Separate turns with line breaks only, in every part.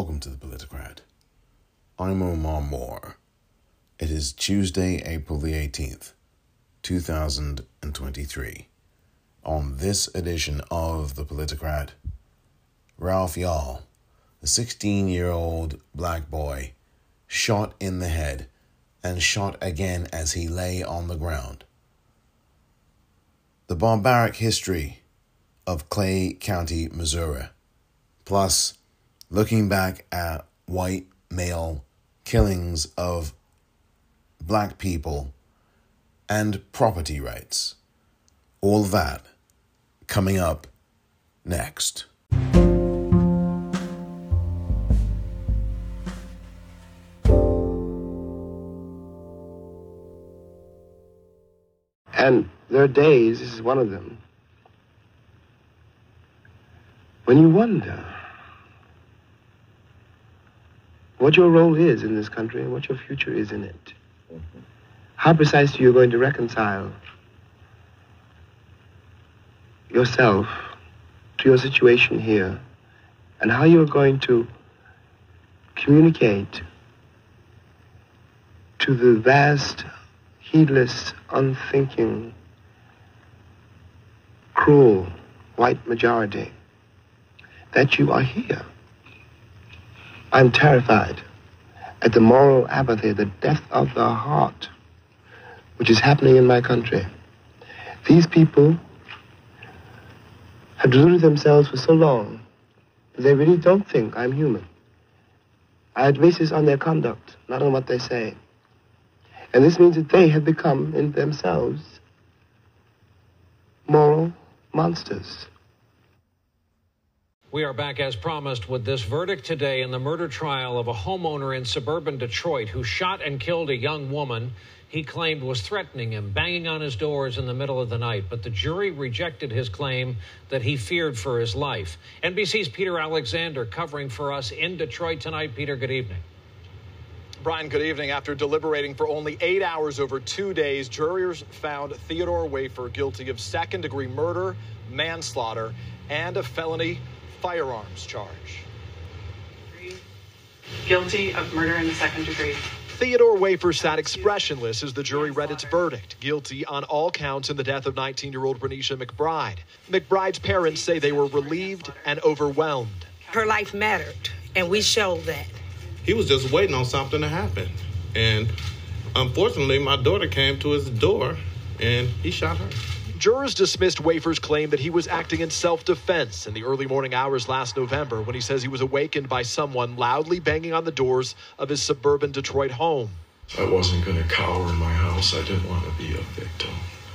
Welcome to the Politicrat. I'm Omar Moore. It is Tuesday, April the 18th, 2023. On this edition of the Politicrat, Ralph Yarl, a 16 year old black boy, shot in the head and shot again as he lay on the ground. The barbaric history of Clay County, Missouri, plus looking back at white male killings of black people and property rights. All that coming up next.
And there are days, this is one of them, when you wonder what your role is in this country and what your future is in it. How precisely you're going to reconcile yourself to your situation here and how you're going to communicate to the vast, heedless, unthinking, cruel white majority that you are here. I'm terrified at the moral apathy, the death of the heart, which is happening in my country. These people have deluded themselves for so long that they really don't think I'm human. I base this on their conduct, not on what they say. And this means that they have become, in themselves, moral monsters.
We are back as promised with this verdict today in the murder trial of a homeowner in suburban Detroit who shot and killed a young woman he claimed was threatening him, banging on his doors in the middle of the night. But the jury rejected his claim that he feared for his life. NBC's Peter Alexander covering for us in Detroit tonight. Peter, good evening.
Brian, good evening. After deliberating for only eight hours over two days, jurors found Theodore Wafer guilty of second degree murder, manslaughter, and a felony firearms charge.
Guilty of murder in the second degree.
Theodore Wafer sat expressionless as the jury read its verdict, guilty on all counts in the death of 19 year old Renisha McBride. McBride's parents say they were relieved and overwhelmed.
Her life mattered, and we showed that.
He was just waiting on something to happen. And unfortunately, my daughter came to his door and he shot her.
Jurors dismissed Wafer's claim that he was acting in self defense in the early morning hours last November when he says he was awakened by someone loudly banging on the doors of his suburban Detroit home.
I wasn't going to cower in my house. I didn't want to be a victim.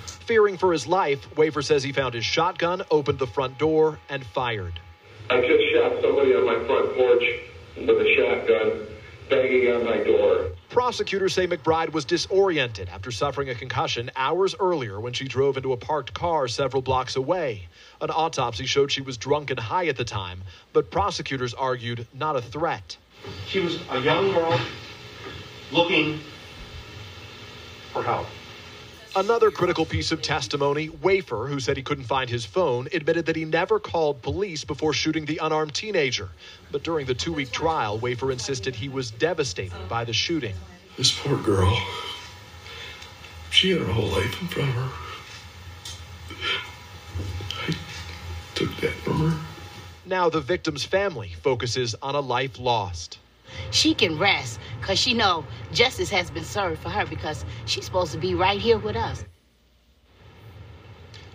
Fearing for his life, Wafer says he found his shotgun, opened the front door, and fired.
I just shot somebody on my front porch with a shotgun banging on my door.
Prosecutors say McBride was disoriented after suffering a concussion hours earlier when she drove into a parked car several blocks away. An autopsy showed she was drunk and high at the time, but prosecutors argued not a threat.
She was a young girl looking for help.
Another critical piece of testimony Wafer, who said he couldn't find his phone, admitted that he never called police before shooting the unarmed teenager. But during the two week trial, Wafer insisted he was devastated by the shooting.
This poor girl, she had her whole life in front of her. I took that from her.
Now the victim's family focuses on a life lost.
She can rest because she know justice has been served for her because she's supposed to be right here with us.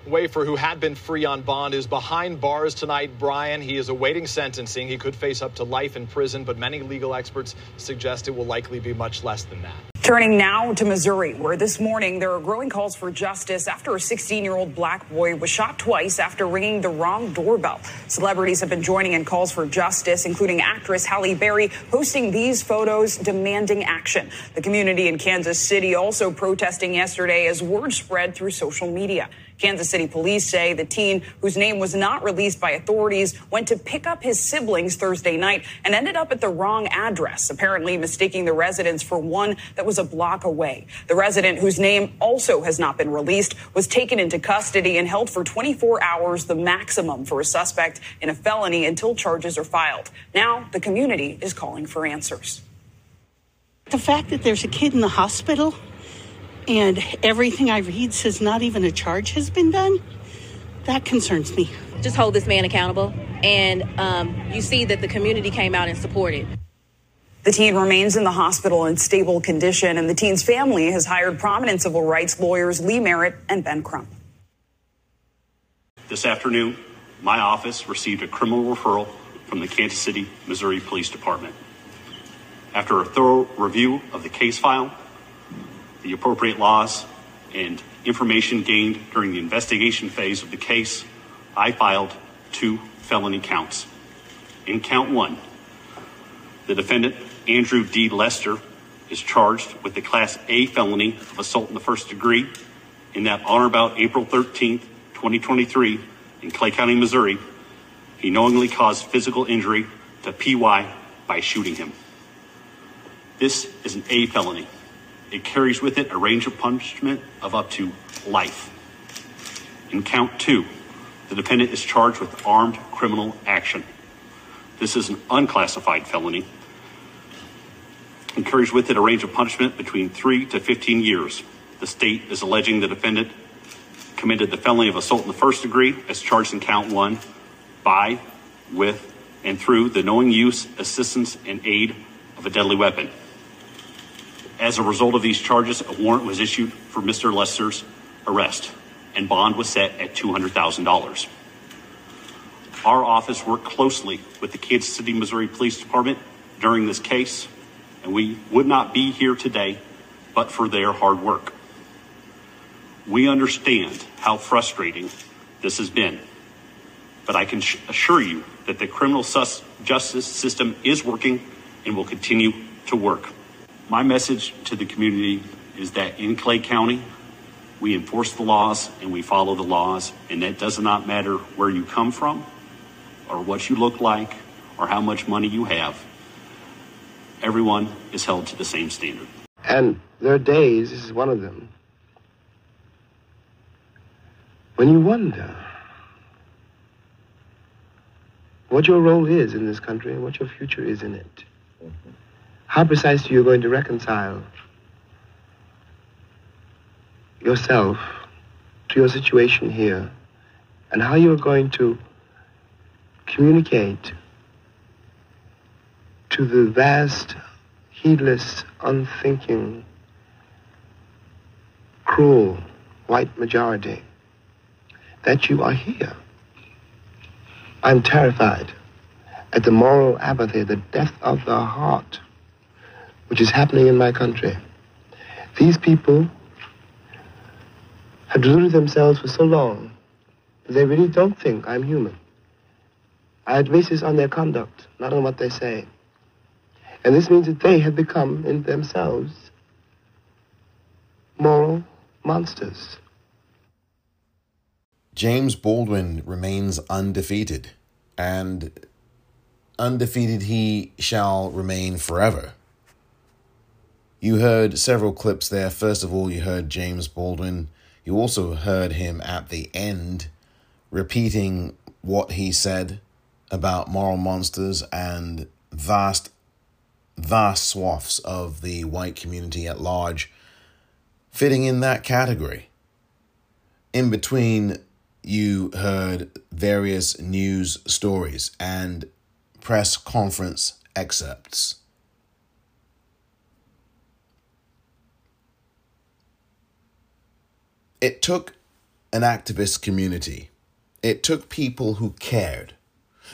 Wafer, who had been free on bond, is behind bars tonight. Brian, he is awaiting sentencing. He could face up to life in prison, but many legal experts suggest it will likely be much less than that.
Turning now to Missouri, where this morning there are growing calls for justice after a 16 year old black boy was shot twice after ringing the wrong doorbell. Celebrities have been joining in calls for justice, including actress Halle Berry posting these photos demanding action. The community in Kansas City also protesting yesterday as word spread through social media. Kansas City police say the teen, whose name was not released by authorities, went to pick up his siblings Thursday night and ended up at the wrong address, apparently mistaking the residence for one that was a block away. The resident, whose name also has not been released, was taken into custody and held for 24 hours, the maximum for a suspect in a felony until charges are filed. Now, the community is calling for answers.
The fact that there's a kid in the hospital and everything I read says not even a charge has been done, that concerns me.
Just hold this man accountable. And um, you see that the community came out and supported.
The teen remains in the hospital in stable condition, and the teen's family has hired prominent civil rights lawyers Lee Merritt and Ben Crump.
This afternoon, my office received a criminal referral from the Kansas City, Missouri Police Department. After a thorough review of the case file, the appropriate laws, and information gained during the investigation phase of the case, I filed two felony counts. In count one, the defendant, Andrew D. Lester, is charged with the Class A felony of assault in the first degree in that on or about April 13th, 2023, in Clay County, Missouri, he knowingly caused physical injury to PY by shooting him. This is an A felony. It carries with it a range of punishment of up to life. In count two, the defendant is charged with armed criminal action. This is an unclassified felony and carries with it a range of punishment between 3 to 15 years. The state is alleging the defendant committed the felony of assault in the first degree as charged in count 1 by, with, and through the knowing use, assistance, and aid of a deadly weapon. As a result of these charges, a warrant was issued for Mr. Lester's arrest, and bond was set at $200,000. Our office worked closely with the Kansas City, Missouri Police Department during this case, and we would not be here today but for their hard work. We understand how frustrating this has been, but I can assure you that the criminal justice system is working and will continue to work. My message to the community is that in Clay County, we enforce the laws and we follow the laws, and that does not matter where you come from or what you look like or how much money you have. Everyone is held to the same standard.
And there are days, this is one of them, when you wonder what your role is in this country and what your future is in it. How precisely you're going to reconcile yourself to your situation here and how you're going to communicate to the vast, heedless, unthinking, cruel white majority that you are here. I'm terrified at the moral apathy, the death of the heart which is happening in my country. These people have deluded themselves for so long that they really don't think I'm human. I base this on their conduct, not on what they say. And this means that they have become, in themselves, moral monsters.
James Baldwin remains undefeated, and undefeated he shall remain forever. You heard several clips there. First of all, you heard James Baldwin. You also heard him at the end repeating what he said about moral monsters and vast, vast swaths of the white community at large fitting in that category. In between, you heard various news stories and press conference excerpts. It took an activist community. It took people who cared.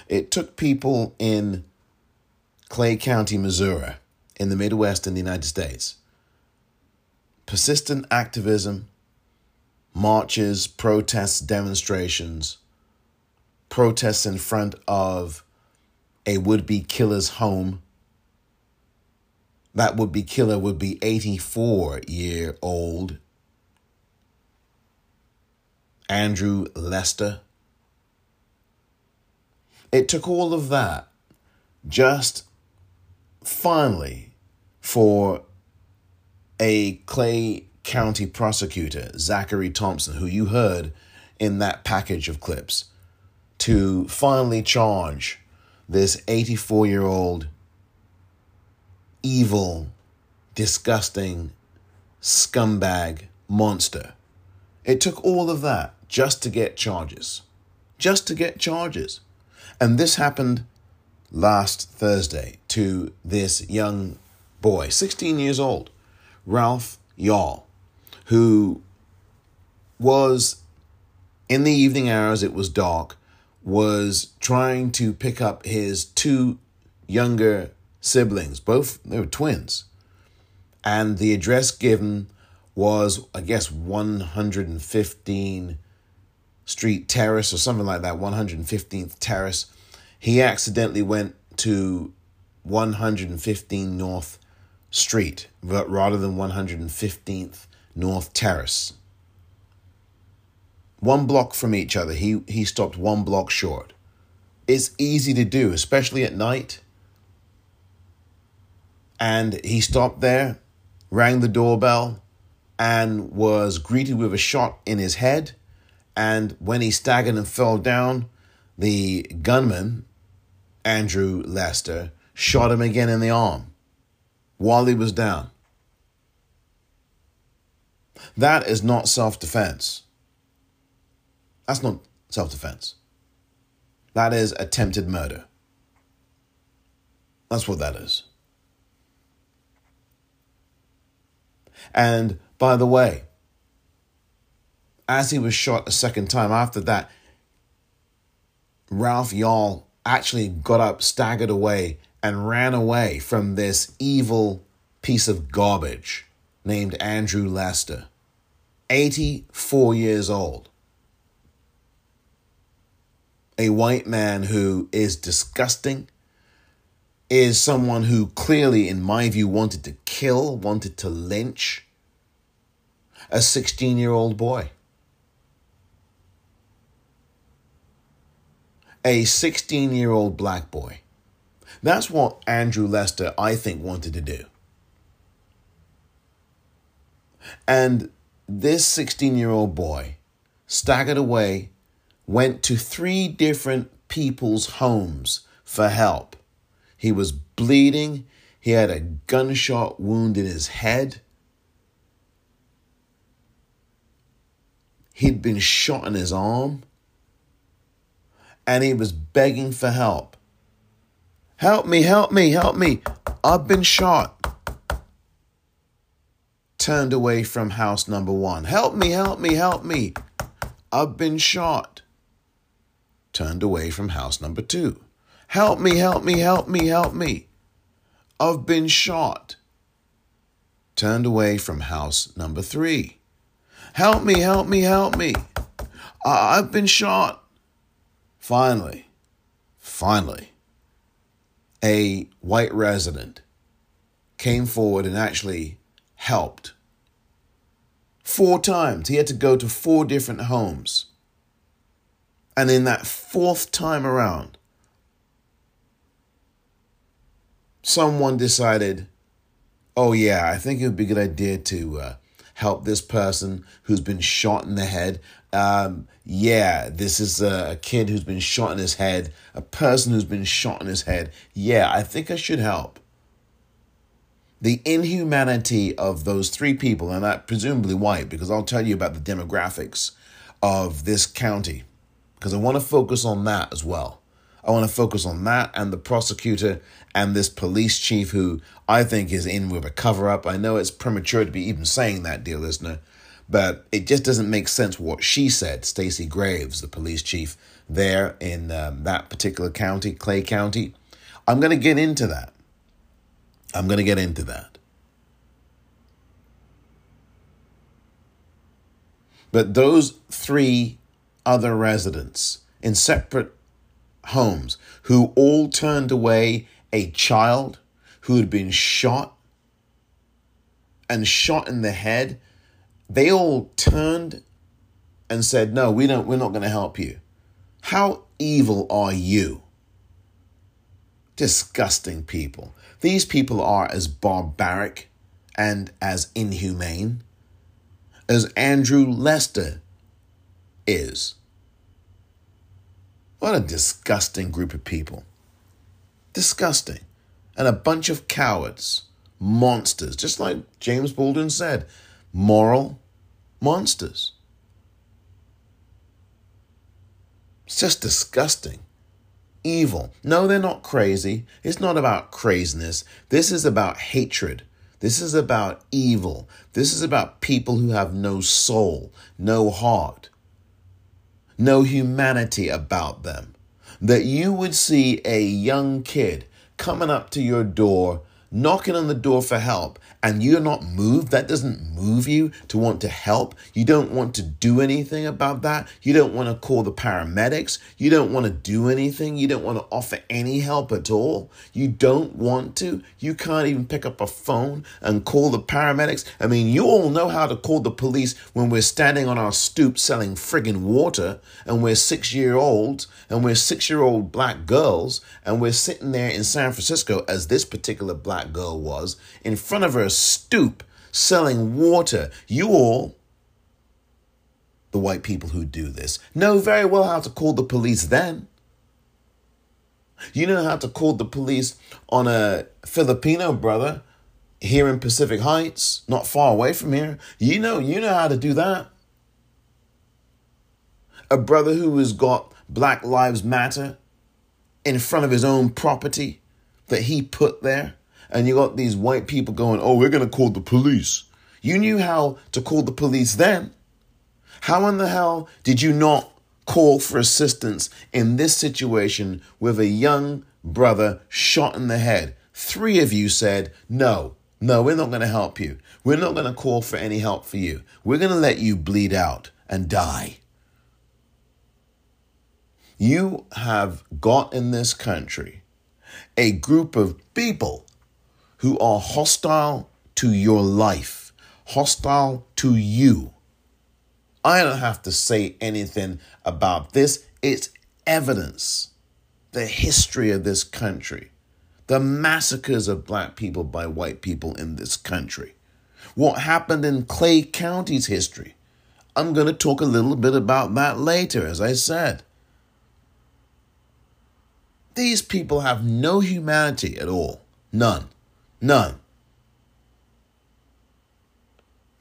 It took people in Clay County, Missouri, in the Midwest in the United States. Persistent activism, marches, protests, demonstrations, protests in front of a would be killer's home. That would be killer would be 84 year old Andrew Lester. It took all of that just finally for a Clay County prosecutor, Zachary Thompson, who you heard in that package of clips, to finally charge this 84 year old evil, disgusting scumbag monster. It took all of that just to get charges. Just to get charges. And this happened last Thursday to this young boy, 16 years old, Ralph Yarl, who was in the evening hours, it was dark, was trying to pick up his two younger siblings, both they were twins. And the address given was, I guess, 115 Street Terrace or something like that, 115th Terrace. He accidentally went to 115 North Street rather than 115th North Terrace. One block from each other, he, he stopped one block short. It's easy to do, especially at night. And he stopped there, rang the doorbell, and was greeted with a shot in his head. And when he staggered and fell down, the gunman, Andrew Lester, shot him again in the arm while he was down. That is not self defense. That's not self defense. That is attempted murder. That's what that is. And by the way, as he was shot a second time after that, Ralph Yarl actually got up, staggered away, and ran away from this evil piece of garbage named Andrew Lester, 84 years old. A white man who is disgusting, is someone who clearly, in my view, wanted to kill, wanted to lynch a 16 year old boy. A 16 year old black boy. That's what Andrew Lester, I think, wanted to do. And this 16 year old boy staggered away, went to three different people's homes for help. He was bleeding, he had a gunshot wound in his head. He'd been shot in his arm and he was begging for help. Help me, help me, help me. I've been shot. Turned away from house number one. Help me, help me, help me. I've been shot. Turned away from house number two. Help me, help me, help me, help me. I've been shot. Turned away from house number three. Help me, help me, help me. I- I've been shot. Finally, finally, a white resident came forward and actually helped. Four times. He had to go to four different homes. And in that fourth time around, someone decided, oh, yeah, I think it would be a good idea to uh, help this person who's been shot in the head um, yeah, this is a kid who's been shot in his head, a person who's been shot in his head. Yeah, I think I should help. The inhumanity of those three people, and that presumably white, because I'll tell you about the demographics of this county, because I want to focus on that as well. I want to focus on that and the prosecutor and this police chief who I think is in with a cover up. I know it's premature to be even saying that, dear listener, but it just doesn't make sense what she said. Stacey Graves, the police chief there in um, that particular county, Clay County. I'm going to get into that. I'm going to get into that. But those three other residents in separate homes who all turned away a child who had been shot and shot in the head they all turned and said, "No, we don't we're not going to help you." How evil are you? Disgusting people. These people are as barbaric and as inhumane as Andrew Lester is. What a disgusting group of people. Disgusting. And a bunch of cowards, monsters, just like James Baldwin said moral monsters. It's just disgusting. Evil. No, they're not crazy. It's not about craziness. This is about hatred. This is about evil. This is about people who have no soul, no heart, no humanity about them. That you would see a young kid coming up to your door, knocking on the door for help, and you're not moved, that doesn't move you to want to help. You don't want to do anything about that. You don't want to call the paramedics. You don't want to do anything. You don't want to offer any help at all. You don't want to. You can't even pick up a phone and call the paramedics. I mean, you all know how to call the police when we're standing on our stoop selling friggin' water and we're six year olds and we're six year old black girls and we're sitting there in San Francisco, as this particular black girl was, in front of her stoop selling water. You all, the white people who do this, know very well how to call the police then. You know how to call the police on a Filipino brother here in Pacific Heights, not far away from here. You know, you know how to do that. A brother who has got Black Lives Matter in front of his own property that he put there and you got these white people going, oh, we're going to call the police. You knew how to call the police then. How in the hell did you not call for assistance in this situation with a young brother shot in the head? Three of you said, no, no, we're not going to help you. We're not going to call for any help for you. We're going to let you bleed out and die. You have got in this country a group of people who are hostile to your life, hostile to you. I don't have to say anything about this. It's evidence. The history of this country, the massacres of black people by white people in this country, what happened in Clay County's history. I'm going to talk a little bit about that later, as I said. These people have no humanity at all. None. None.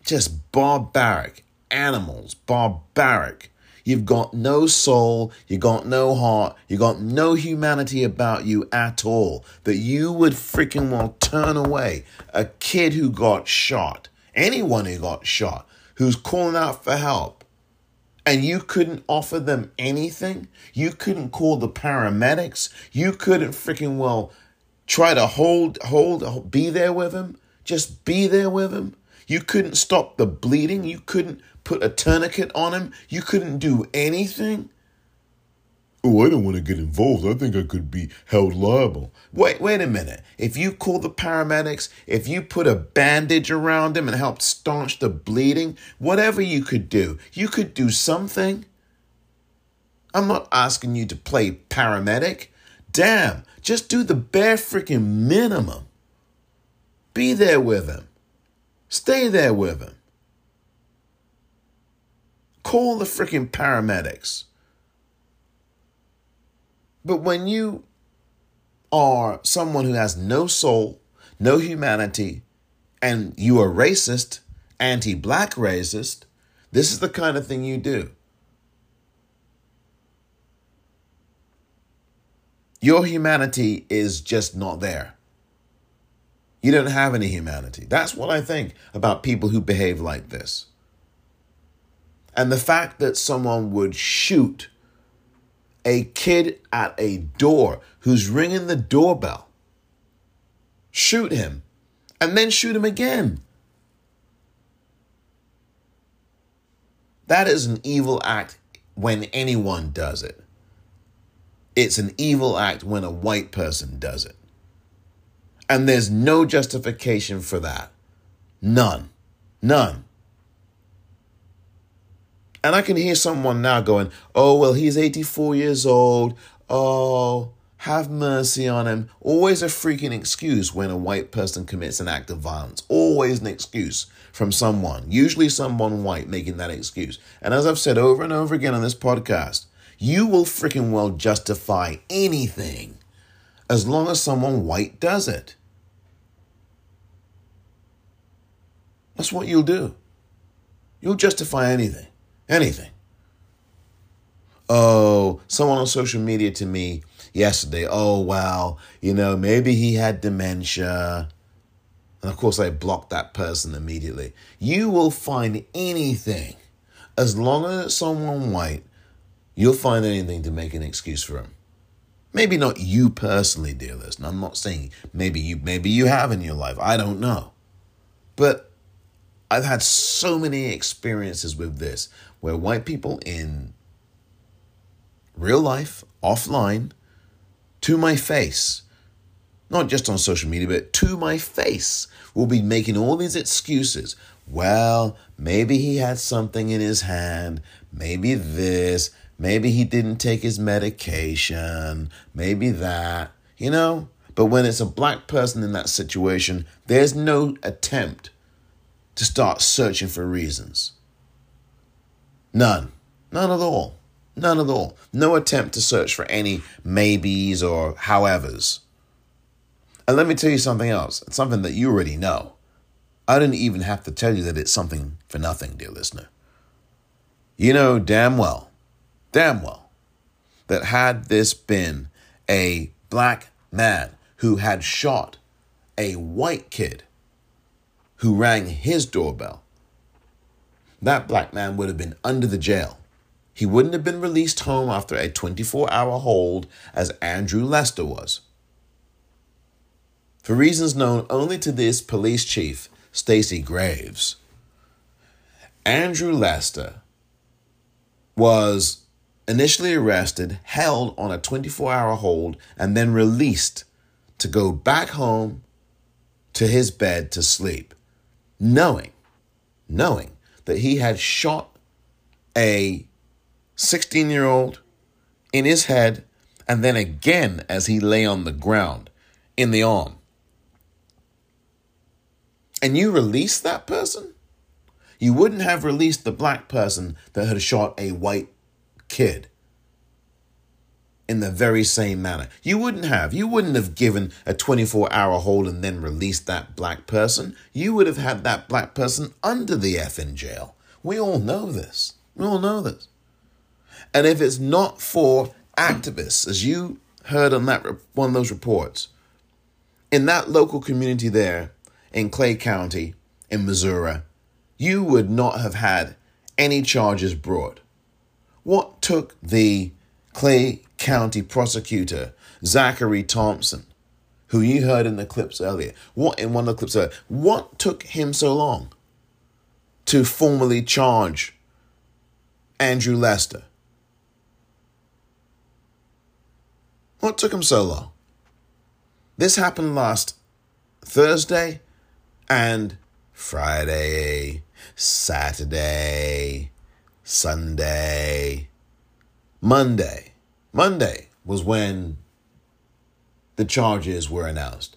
Just barbaric animals, barbaric. You've got no soul, you got no heart, you got no humanity about you at all. That you would freaking well turn away a kid who got shot, anyone who got shot, who's calling out for help, and you couldn't offer them anything. You couldn't call the paramedics. You couldn't freaking well try to hold, hold, be there with him. Just be there with him. You couldn't stop the bleeding. You couldn't put a tourniquet on him. You couldn't do anything. Oh, I don't want to get involved. I think I could be held liable. Wait, wait a minute. If you call the paramedics, if you put a bandage around him and help staunch the bleeding, whatever you could do, you could do something. I'm not asking you to play paramedic. Damn, just do the bare freaking minimum. Be there with him. Stay there with him. Call the freaking paramedics. But when you are someone who has no soul, no humanity, and you are racist, anti black racist, this is the kind of thing you do. Your humanity is just not there. You don't have any humanity. That's what I think about people who behave like this. And the fact that someone would shoot a kid at a door who's ringing the doorbell, shoot him, and then shoot him again. That is an evil act when anyone does it. It's an evil act when a white person does it. And there's no justification for that. None. None. And I can hear someone now going, oh, well, he's 84 years old. Oh, have mercy on him. Always a freaking excuse when a white person commits an act of violence. Always an excuse from someone, usually someone white making that excuse. And as I've said over and over again on this podcast, you will freaking well justify anything as long as someone white does it. That's what you'll do. You'll justify anything. Anything. Oh, someone on social media to me yesterday, oh, wow, you know, maybe he had dementia. And of course, I blocked that person immediately. You will find anything. As long as it's someone white, you'll find anything to make an excuse for him. Maybe not you personally, dear listener. I'm not saying maybe you maybe you have in your life. I don't know. But I've had so many experiences with this where white people in real life, offline, to my face, not just on social media, but to my face, will be making all these excuses. Well, maybe he had something in his hand, maybe this, maybe he didn't take his medication, maybe that, you know? But when it's a black person in that situation, there's no attempt to start searching for reasons. None. None at all. None at all. No attempt to search for any maybes or howevers. And let me tell you something else. It's something that you already know. I didn't even have to tell you that it's something for nothing, dear listener. You know damn well, damn well, that had this been a black man who had shot a white kid who rang his doorbell, that black man would have been under the jail. He wouldn't have been released home after a 24 hour hold as Andrew Lester was. For reasons known only to this police chief, Stacey Graves, Andrew Lester was initially arrested, held on a 24 hour hold, and then released to go back home to his bed to sleep knowing, knowing that he had shot a 16 year old in his head and then again as he lay on the ground in the arm. And you release that person? You wouldn't have released the black person that had shot a white kid in the very same manner. You wouldn't have. You wouldn't have given a 24 hour hold and then released that black person. You would have had that black person under the F in jail. We all know this. We all know this. And if it's not for activists, as you heard on that one of those reports, in that local community there in Clay County in Missouri, you would not have had any charges brought. What took the Clay County prosecutor, Zachary Thompson, who you heard in the clips earlier, what in one of the clips earlier, what took him so long to formally charge Andrew Lester? What took him so long? This happened last Thursday and Friday, Saturday, Sunday, Monday. Monday was when the charges were announced.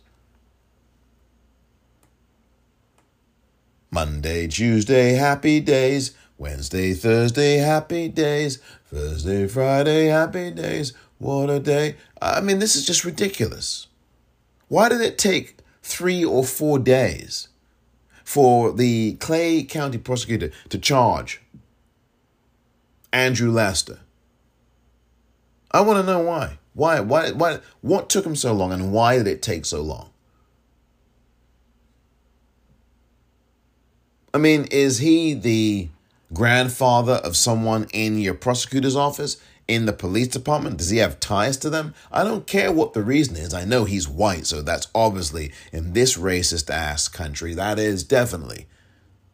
Monday, Tuesday, happy days. Wednesday, Thursday, happy days. Thursday, Friday, happy days. What a day. I mean, this is just ridiculous. Why did it take three or four days for the Clay County prosecutor to charge Andrew Lester? I want to know why. Why? Why? Why? What took him so long, and why did it take so long? I mean, is he the grandfather of someone in your prosecutor's office, in the police department? Does he have ties to them? I don't care what the reason is. I know he's white, so that's obviously in this racist ass country, that is definitely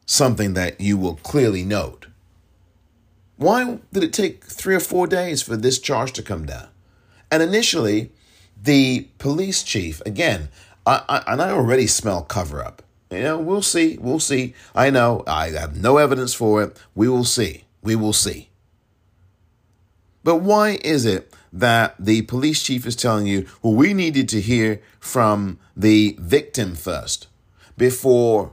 something that you will clearly note. Why did it take three or four days for this charge to come down? And initially, the police chief, again, I, I, and I already smell cover up. You know, we'll see. We'll see. I know. I have no evidence for it. We will see. We will see. But why is it that the police chief is telling you, well, we needed to hear from the victim first before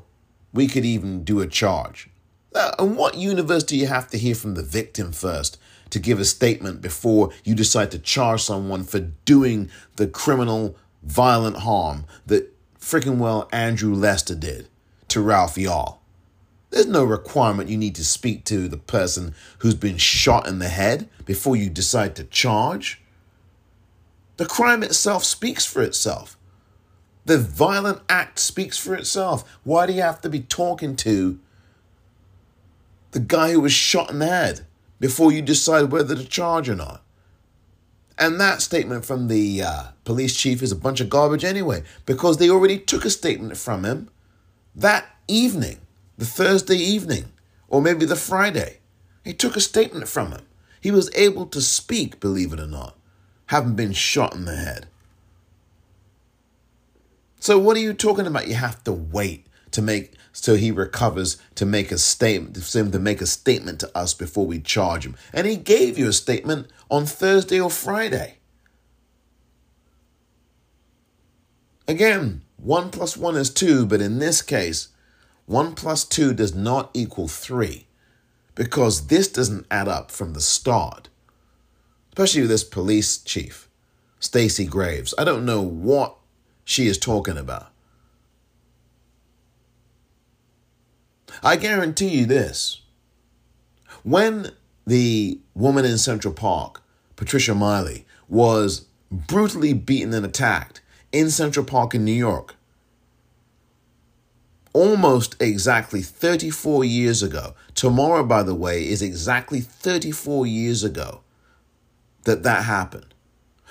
we could even do a charge? Uh, and what universe do you have to hear from the victim first to give a statement before you decide to charge someone for doing the criminal, violent harm that freaking well Andrew Lester did to Ralph Yarl? There's no requirement you need to speak to the person who's been shot in the head before you decide to charge. The crime itself speaks for itself. The violent act speaks for itself. Why do you have to be talking to the guy who was shot in the head before you decide whether to charge or not? And that statement from the uh, police chief is a bunch of garbage anyway, because they already took a statement from him that evening the Thursday evening, or maybe the Friday. He took a statement from him. He was able to speak, believe it or not, having been shot in the head. So, what are you talking about? You have to wait to make so he recovers to make a statement, him to make a statement to us before we charge him. And he gave you a statement on Thursday or Friday. Again, one plus one is two, but in this case, 1 plus 2 does not equal 3 because this doesn't add up from the start. Especially with this police chief, Stacey Graves. I don't know what she is talking about. I guarantee you this. When the woman in Central Park, Patricia Meili, was brutally beaten and attacked in Central Park in New York, almost exactly 34 years ago. Tomorrow, by the way, is exactly 34 years ago that that happened.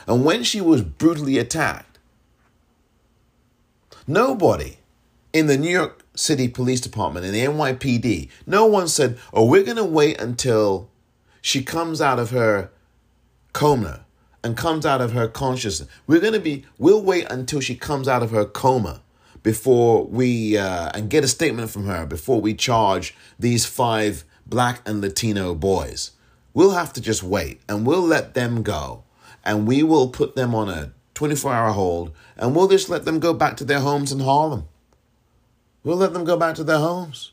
And when she was brutally attacked, nobody in the New York City Police Department, and the NYPD, no one said, Oh, we're going to wait until she comes out of her coma and comes out of her consciousness. We're going to be, we'll wait until she comes out of her coma before we uh, and get a statement from her before we charge these five black and Latino boys. We'll have to just wait and we'll let them go and we will put them on a 24 hour hold and we'll just let them go back to their homes in Harlem. We'll let them go back to their homes.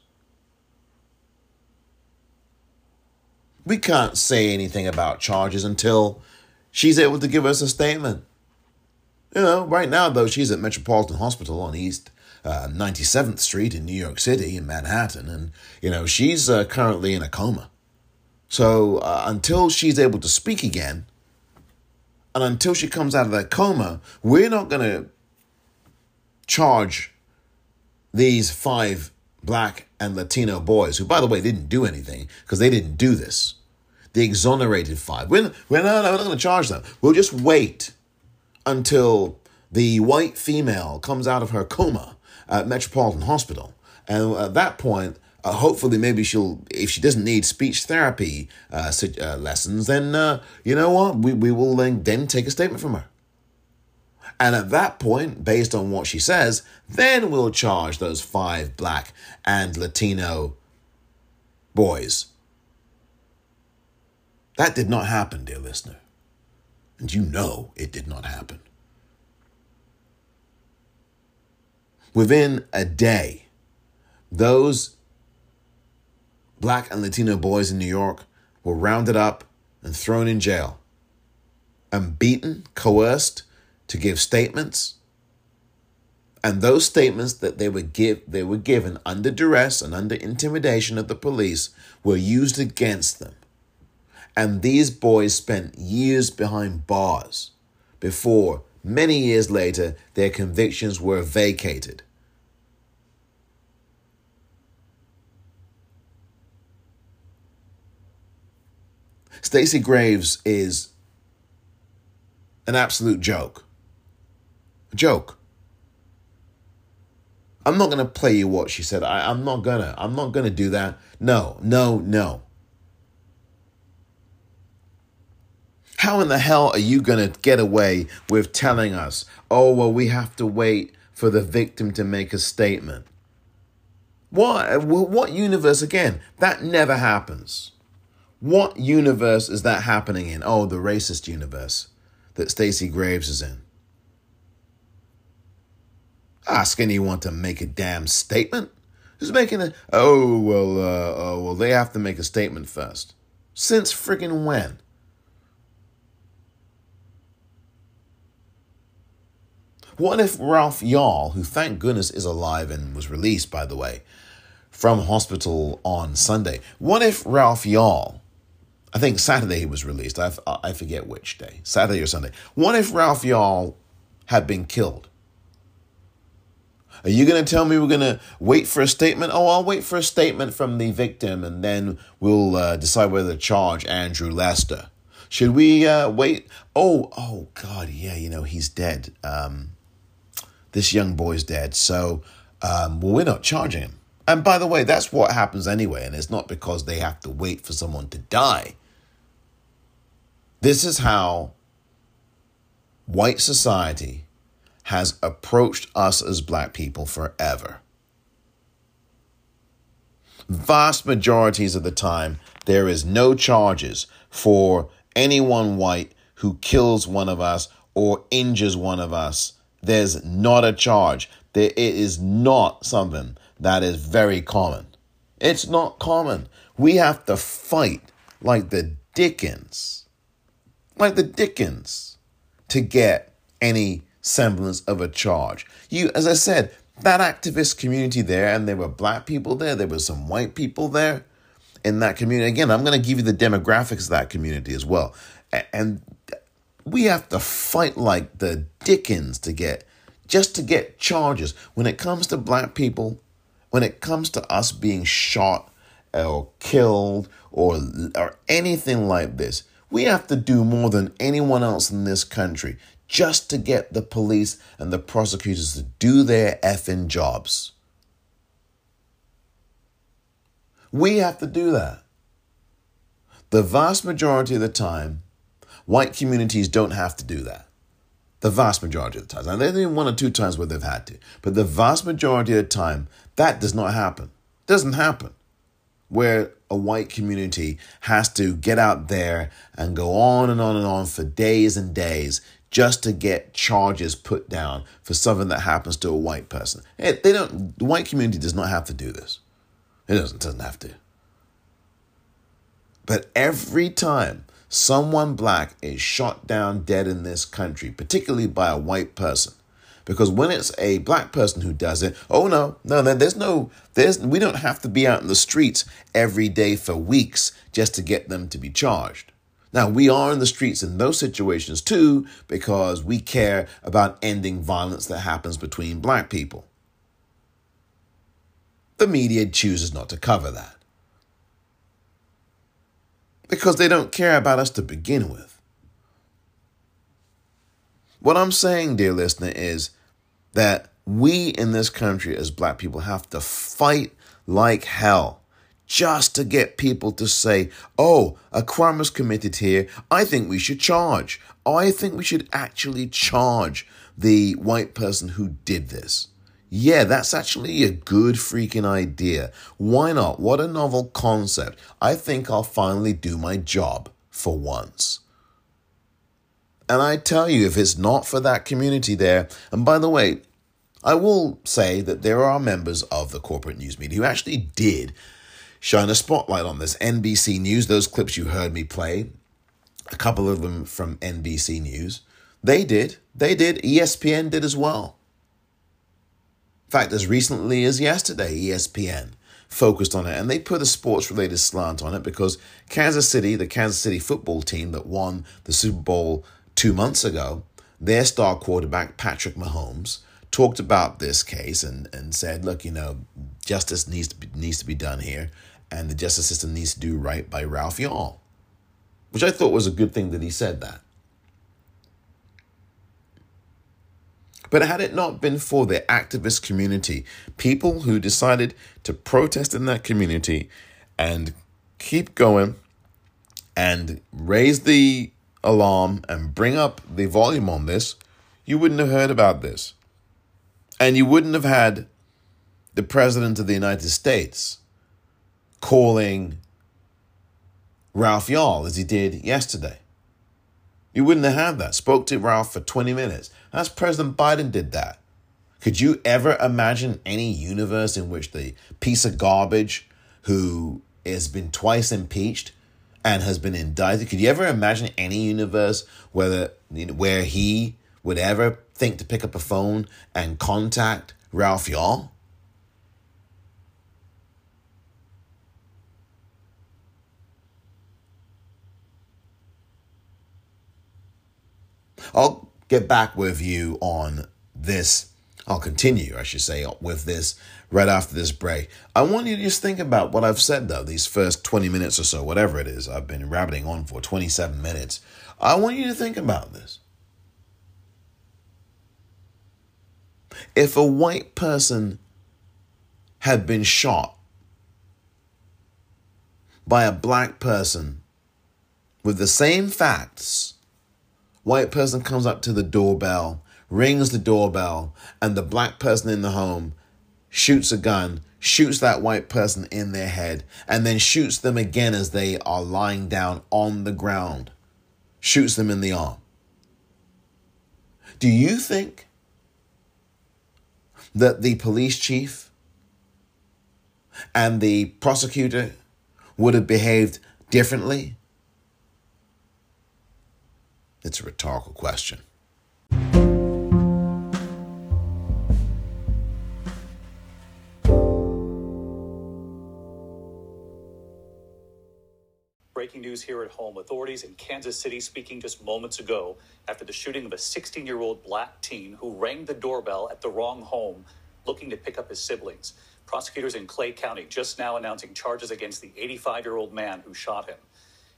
We can't say anything about charges until she's able to give us a statement. You know, right now, though, she's at Metropolitan Hospital on East uh, 97th Street in New York City, in Manhattan, and, you know, she's uh, currently in a coma. So uh, until she's able to speak again, and until she comes out of that coma, we're not going to charge these five black and Latino boys, who, by the way, didn't do anything because they didn't do this. The exonerated five. We're, we're, not, we're not going to charge them. We'll just wait until the white female comes out of her coma at Metropolitan Hospital. And at that point, uh, hopefully, maybe she'll, if she doesn't need speech therapy uh, uh, lessons, then uh, you know what? We, we will then, then take a statement from her. And at that point, based on what she says, then we'll charge those five black and Latino boys. That did not happen, dear listener. And you know it did not happen. Within a day, those black and Latino boys in New York were rounded up and thrown in jail and beaten, coerced to give statements. And those statements that they were give they were given under duress and under intimidation of the police were used against them. And these boys spent years behind bars before, many years later, their convictions were vacated. Stacey Graves is an absolute joke. Joke. I'm not going to play you what she said. I, I'm not going to. I'm not going to do that. No, no, no. How in the hell are you going to get away with telling us, oh, well, we have to wait for the victim to make a statement? What? What universe? Again, that never happens. What universe is that happening in? Oh, the racist universe that Stacey Graves is in. Ask anyone to make a damn statement. Who's making a? Oh well, uh, oh well, they have to make a statement first. Since friggin' when? What if Ralph Yarl, who thank goodness is alive and was released, by the way, from hospital on Sunday, what if Ralph Yarl, I think Saturday he was released, I, I forget which day, Saturday or Sunday, what if Ralph Yarl had been killed? Are you going to tell me we're going to wait for a statement? Oh, I'll wait for a statement from the victim and then we'll uh, decide whether to charge Andrew Lester. Should we uh, wait? Oh, oh, God, yeah, you know, he's dead. Um, this young boy's dead. So, um, well, we're not charging him. And by the way, that's what happens anyway. And it's not because they have to wait for someone to die. This is how white society has approached us as black people forever. Vast majorities of the time, there is no charges for anyone white who kills one of us or injures one of us. There's not a charge. There, it is not something that is very common. It's not common. We have to fight like the Dickens, like the Dickens, to get any semblance of a charge. You, as I said, that activist community there, and there were black people there, there were some white people there in that community. Again, I'm going to give you the demographics of that community as well. And we have to fight like the Dickens to get, just to get charges. When it comes to black people, when it comes to us being shot or killed or, or anything like this, we have to do more than anyone else in this country just to get the police and the prosecutors to do their effing jobs. We have to do that. The vast majority of the time, white communities don't have to do that. The vast majority of the time. Now, there's been one or two times where they've had to, but the vast majority of the time, that does not happen. It doesn't happen. Where a white community has to get out there and go on and on and on for days and days just to get charges put down for something that happens to a white person. They don't. The white community does not have to do this. It doesn't. Doesn't have to. But every time someone black is shot down dead in this country, particularly by a white person, because when it's a black person who does it, oh no, no, there's no, there's we don't have to be out in the streets every day for weeks just to get them to be charged. Now, we are in the streets in those situations too because we care about ending violence that happens between black people. The media chooses not to cover that because they don't care about us to begin with. What I'm saying, dear listener, is that we in this country as black people have to fight like hell just to get people to say, oh, a crime was committed here. I think we should charge. I think we should actually charge the white person who did this. Yeah, that's actually a good freaking idea. Why not? What a novel concept. I think I'll finally do my job for once. And I tell you, if it's not for that community there, and by the way, I will say that there are members of the corporate news media who actually did shine a spotlight on this. NBC News, those clips you heard me play, a couple of them from NBC News, they did. They did. ESPN did as well. In fact, as recently as yesterday, ESPN focused on it and they put a sports related slant on it because Kansas City, the Kansas City football team that won the Super Bowl two months ago, their star quarterback, Patrick Mahomes, talked about this case and, and said, look, you know, justice needs to be, needs to be done here, and the justice system needs to do right by Ralph Yarl, which I thought was a good thing that he said that. But had it not been for the activist community, people who decided to protest in that community and keep going and raise the alarm and bring up the volume on this, you wouldn't have heard about this. And you wouldn't have had the President of the United States calling Ralph Yarl as he did yesterday. You wouldn't have had that. Spoke to Ralph for 20 minutes. That's President Biden did that. Could you ever imagine any universe in which the piece of garbage who has been twice impeached and has been indicted, could you ever imagine any universe where, where he would ever think to pick up a phone and contact Ralph Yarl? I'll get back with you on this. I'll continue, I should say, with this right after this break. I want you to just think about what I've said, though, these first 20 minutes or so, whatever it is. I've been rabbiting on for 27 minutes. I want you to think about this. If a white person had been shot by a black person with the same facts, white person comes up to the doorbell, rings the doorbell, and the black person in the home shoots a gun, shoots that white person in their head, and then shoots them again as they are lying down on the ground, shoots them in the arm. Do you think that the police chief and the prosecutor would have behaved differently? It's a rhetorical question.
Breaking news here at home. Authorities in Kansas City speaking just moments ago after the shooting of a 16 year old black teen who rang the doorbell at the wrong home looking to pick up his siblings. Prosecutors in Clay County just now announcing charges against the 85 year old man who shot him.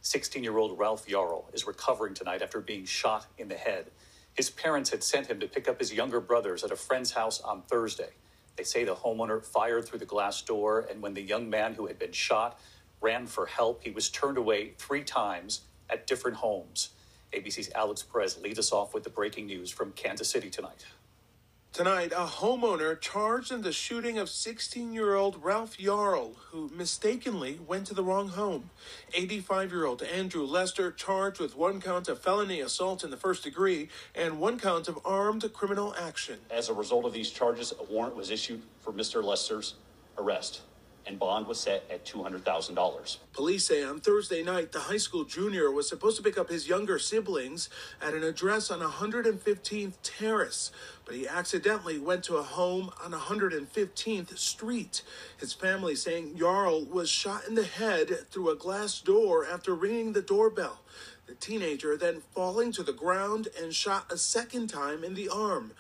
16 year old Ralph Yarl is recovering tonight after being shot in the head. His parents had sent him to pick up his younger brothers at a friend's house on Thursday. They say the homeowner fired through the glass door, and when the young man who had been shot ran for help, he was turned away three times at different homes. ABC's Alex Perez leads us off with the breaking news from Kansas City tonight.
Tonight, a homeowner charged in the shooting of 16 year old Ralph Yarl, who mistakenly went to the wrong home. 85 year old Andrew Lester charged with one count of felony assault in the first degree and one count of armed criminal action.
As a result of these charges, a warrant was issued for Mr. Lester's arrest, and bond was set at $200,000.
Police say on Thursday night, the high school junior was supposed to pick up his younger siblings at an address on 115th Terrace, but he accidentally went to a home on 115th Street. His family saying Yarl was shot in the head through a glass door after ringing the doorbell. The teenager then falling to the ground and shot a second time in the arm.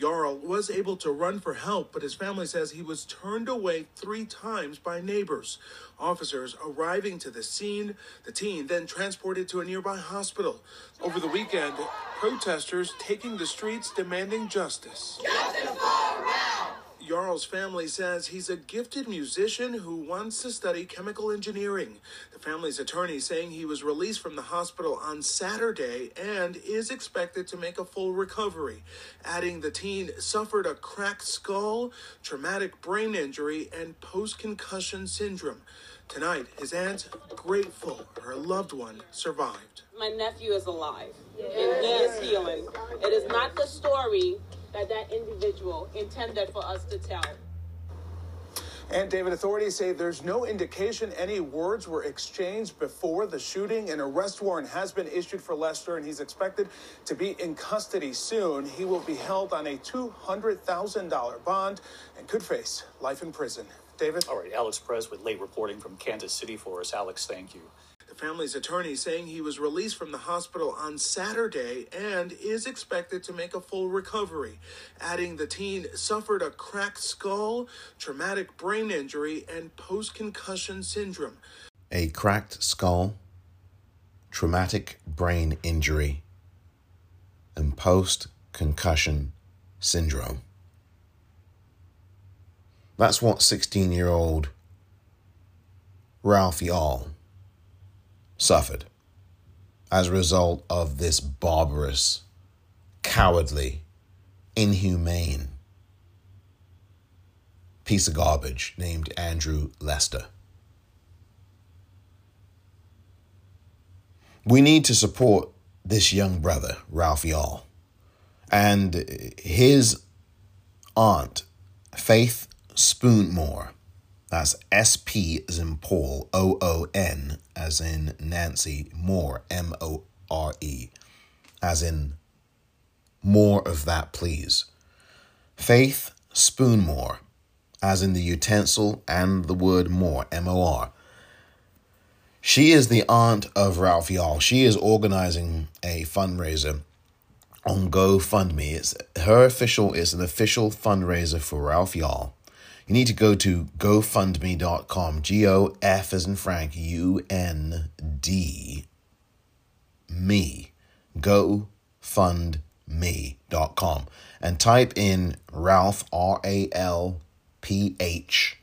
Yarl was able to run for help, but his family says he was turned away three times by neighbors. Officers arriving to the scene, the teen then transported to a nearby hospital. Over the weekend, protesters taking the streets demanding justice. Justice for Ralph! Yarl's family says he's a gifted musician who wants to study chemical engineering. The family's attorney saying he was released from the hospital on Saturday and is expected to make a full recovery, adding the teen suffered a cracked skull, traumatic brain injury, and post concussion syndrome. Tonight, his aunt grateful her loved one survived.
My nephew is alive and he is healing. It is not the story that that individual intended for us to tell.
And David, authorities say there's no indication any words were exchanged before the shooting. An arrest warrant has been issued for Lester, and he's expected to be in custody soon. He will be held on a $200,000 bond and could face life in prison. David?
All right, Alex Perez with late reporting from Kansas City for us. Alex, thank you.
Family's attorney saying he was released from the hospital on Saturday and is expected to make a full recovery, adding the teen suffered a cracked skull, traumatic brain injury, and post concussion syndrome.
A cracked skull, traumatic brain injury, and post concussion syndrome. That's what 16 year old Ralph Yarl suffered as a result of this barbarous, cowardly, inhumane piece of garbage named Andrew Lester. We need to support this young brother, Ralph Yarl, and his aunt, Faith Spoonmore. That's S P as in Paul, O O N as in Nancy, More, M O R E, as in more of that, please. Faith Spoonmore, as in the utensil and the word more, M O R. She is the aunt of Ralph Yarl. She is organizing a fundraiser on GoFundMe. It's her official, it's an official fundraiser for Ralph Yarl. You need to go to gofundme.com, G O F as in Frank, U N D, me, gofundme.com, and type in Ralph, R A L P H,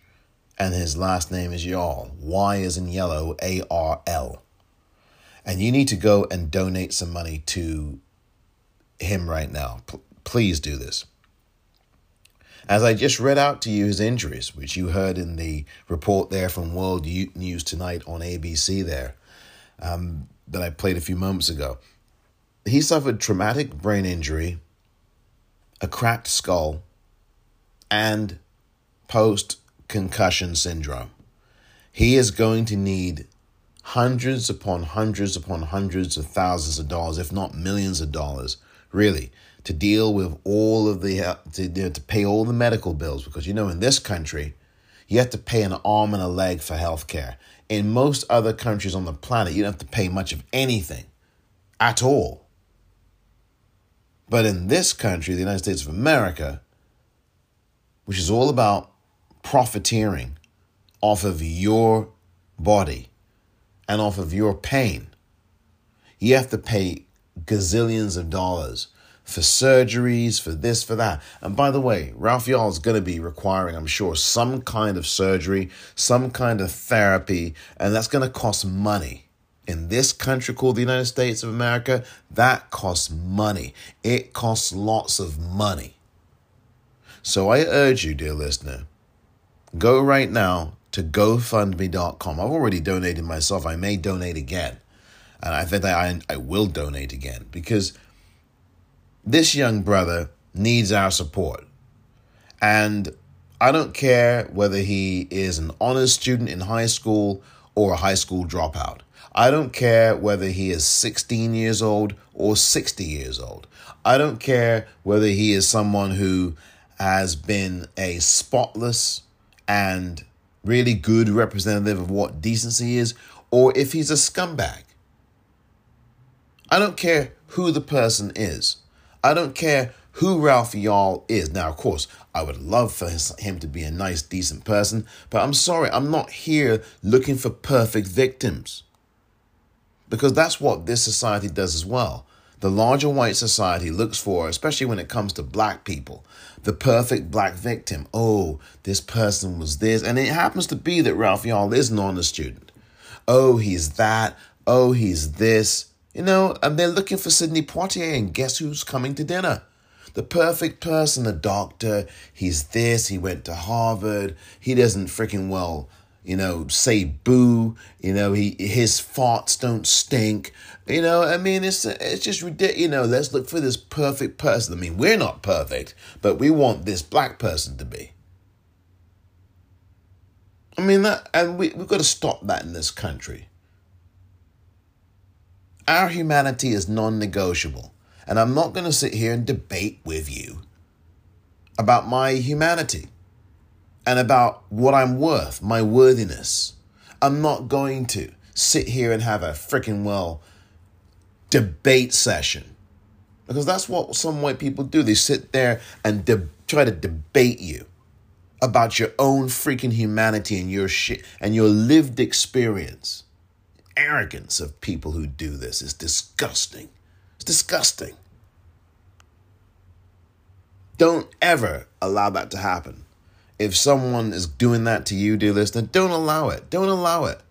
and his last name is Yarl, Y is in yellow, A R L. And you need to go and donate some money to him right now. P- please do this. As I just read out to you his injuries, which you heard in the report there from World News Tonight on ABC, there um, that I played a few moments ago, he suffered traumatic brain injury, a cracked skull, and post concussion syndrome. He is going to need hundreds upon hundreds upon hundreds of thousands of dollars, if not millions of dollars, really, to deal with all of the uh, to, to pay all the medical bills because you know in this country you have to pay an arm and a leg for health care. In most other countries on the planet, you don't have to pay much of anything at all. But in this country, the United States of America, which is all about profiteering off of your body and off of your pain, you have to pay gazillions of dollars for surgeries, for this, for that. And by the way, Ralph Yarl is going to be requiring, I'm sure, some kind of surgery, some kind of therapy, and that's going to cost money. In this country called the United States of America, that costs money. It costs lots of money. So I urge you, dear listener, go right now to GoFundMe.com. I've already donated myself. I may donate again. And I think I, I will donate again because this young brother needs our support. And I don't care whether he is an honors student in high school or a high school dropout. I don't care whether he is 16 years old or 60 years old. I don't care whether he is someone who has been a spotless and really good representative of what decency is, or if he's a scumbag. I don't care who the person is. I don't care who Ralph Yarl is. Now, of course, I would love for his, him to be a nice, decent person, but I'm sorry, I'm not here looking for perfect victims. Because that's what this society does as well. The larger white society looks for, especially when it comes to black people, the perfect black victim. Oh, this person was this. And it happens to be that Ralph Yarl is an honor student. Oh, he's that. Oh, he's this. You know, and they're looking for Sidney Poitier, and guess who's coming to dinner? The perfect person, a doctor. He's this, he went to Harvard. He doesn't freaking well, you know, say boo. You know, he his farts don't stink. You know, I mean, it's it's just ridiculous. You know, let's look for this perfect person. I mean, we're not perfect, but we want this black person to be. I mean that, and we we've got to stop that in this country. Our humanity is non negotiable. And I'm not going to sit here and debate with you about my humanity and about what I'm worth, my worthiness. I'm not going to sit here and have a freaking well debate session because that's what some white people do. They sit there and de- try to debate you about your own freaking humanity and your shit and your lived experience arrogance of people who do this is disgusting. It's disgusting. Don't ever allow that to happen. If someone is doing that to you, dear listener, don't allow it. Don't allow it.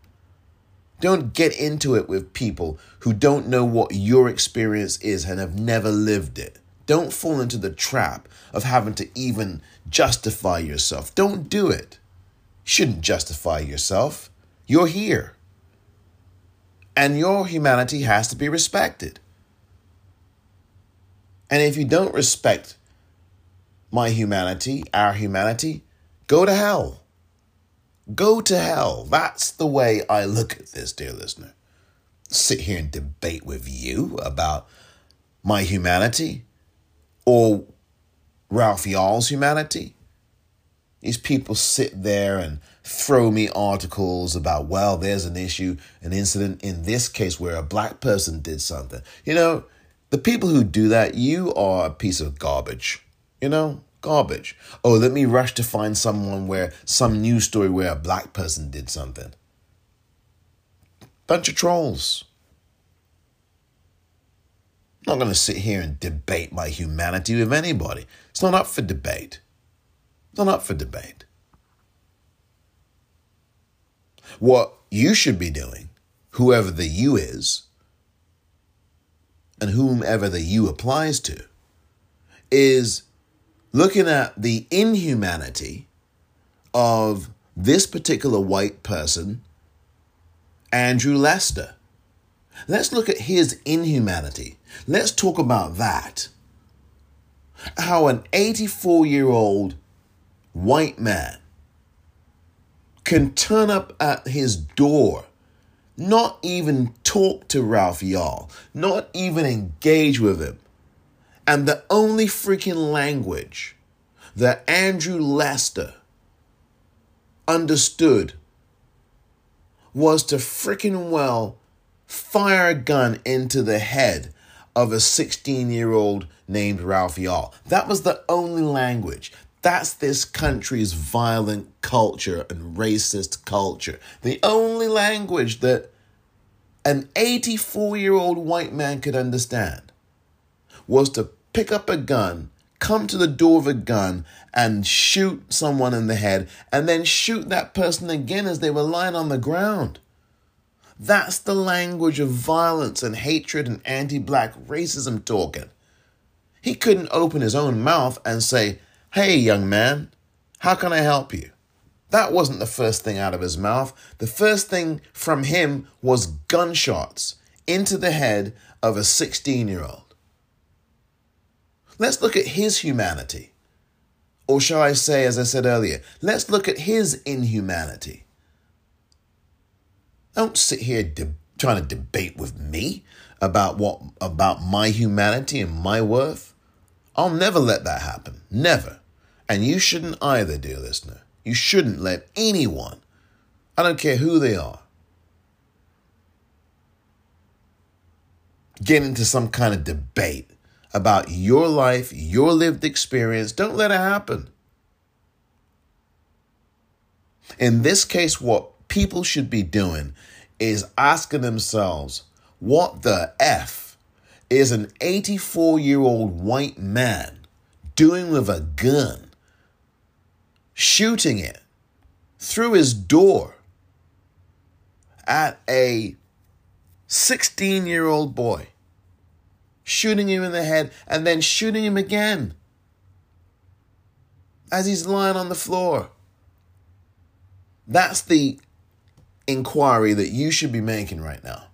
Don't get into it with people who don't know what your experience is and have never lived it. Don't fall into the trap of having to even justify yourself. Don't do it. You shouldn't justify yourself. You're here. And your humanity has to be respected. And if you don't respect my humanity, our humanity, go to hell. Go to hell. That's the way I look at this, dear listener. Sit here and debate with you about my humanity or Ralph Yarl's humanity. These people sit there and throw me articles about, well, there's an issue, an incident in this case where a black person did something. You know, the people who do that, you are a piece of garbage. You know, garbage. Oh, let me rush to find someone where some news story where a black person did something. Bunch of trolls. I'm not going to sit here and debate my humanity with anybody. It's not up for debate. It's not up for debate. What you should be doing, whoever the you is, and whomever the you applies to, is looking at the inhumanity of this particular white person, Andrew Lester. Let's look at his inhumanity. Let's talk about that. How an 84 year old white man can turn up at his door, not even talk to Ralph Yarl, not even engage with him. And the only freaking language that Andrew Lester understood was to freaking well fire a gun into the head of a 16 year old named Ralph Yarl. That was the only language. That's this country's violent culture and racist culture. The only language that an 84 year old white man could understand was to pick up a gun, come to the door of a gun, and shoot someone in the head, and then shoot that person again as they were lying on the ground. That's the language of violence and hatred and anti black racism talking. He couldn't open his own mouth and say, Hey, young man, how can I help you? That wasn't the first thing out of his mouth. The first thing from him was gunshots into the head of a 16 year old. Let's look at his humanity. Or shall I say, as I said earlier, let's look at his inhumanity. Don't sit here de- trying to debate with me about what about my humanity and my worth. I'll never let that happen. Never. And you shouldn't either, dear listener. You shouldn't let anyone, I don't care who they are, get into some kind of debate about your life, your lived experience. Don't let it happen. In this case, what people should be doing is asking themselves, what the F is an 84 year old white man doing with a gun? Shooting it through his door at a 16 year old boy, shooting him in the head and then shooting him again as he's lying on the floor. That's the inquiry that you should be making right now.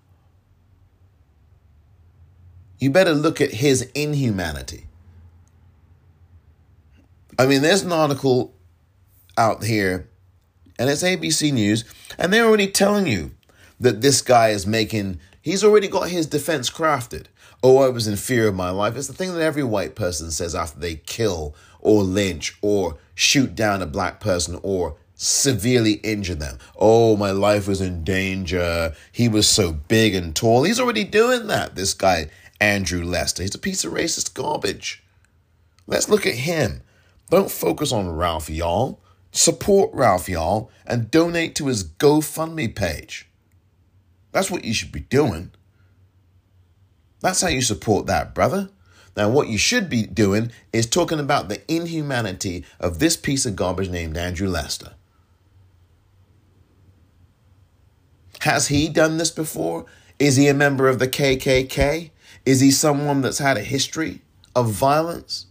You better look at his inhumanity. I mean, there's an article out here, and it's ABC News, and they're already telling you that this guy is making, he's already got his defense crafted. Oh, I was in fear of my life. It's the thing that every white person says after they kill or lynch or shoot down a black person or severely injure them. Oh, my life was in danger. He was so big and tall. He's already doing that, this guy, Andrew Lester. He's a piece of racist garbage. Let's look at him. Don't focus on Ralph Yarl. Support Ralph Yarl and donate to his GoFundMe page. That's what you should be doing. That's how you support that, brother. Now, what you should be doing is talking about the inhumanity of this piece of garbage named Andrew Lester. Has he done this before? Is he a member of the KKK? Is he someone that's had a history of violence?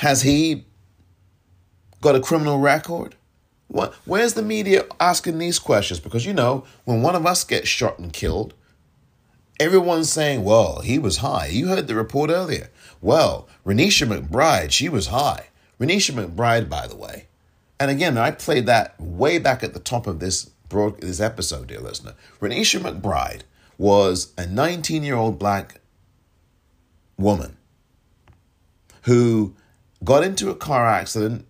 Has he got a criminal record? What, where's the media asking these questions? Because, you know, when one of us gets shot and killed, everyone's saying, well, he was high. You heard the report earlier. Well, Renisha McBride, she was high. Renisha McBride, by the way. And again, I played that way back at the top of this broad, this episode, dear listener. Renisha McBride was a 19 year old black woman who got into a car accident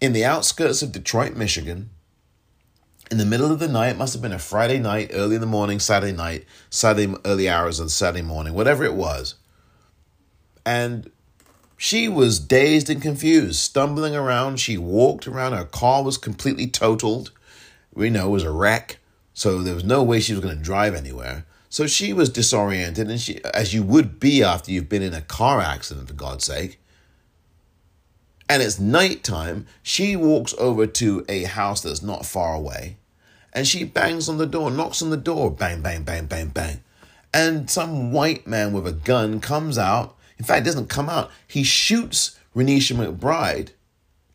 in the outskirts of Detroit, Michigan, in the middle of the night. Must have been a Friday night, early in the morning, Saturday night, Saturday early hours of Saturday morning, whatever it was. And she was dazed and confused, stumbling around. She walked around. Her car was completely totaled. We know it was a wreck, so there was no way she was going to drive anywhere. So she was disoriented, and she, as you would be after you've been in a car accident, for God's sake. And it's nighttime. She walks over to a house that's not far away, and she bangs on the door, knocks on the door, bang, bang, bang, bang, bang. And some white man with a gun comes out in fact, doesn't come out. He shoots Renisha McBride,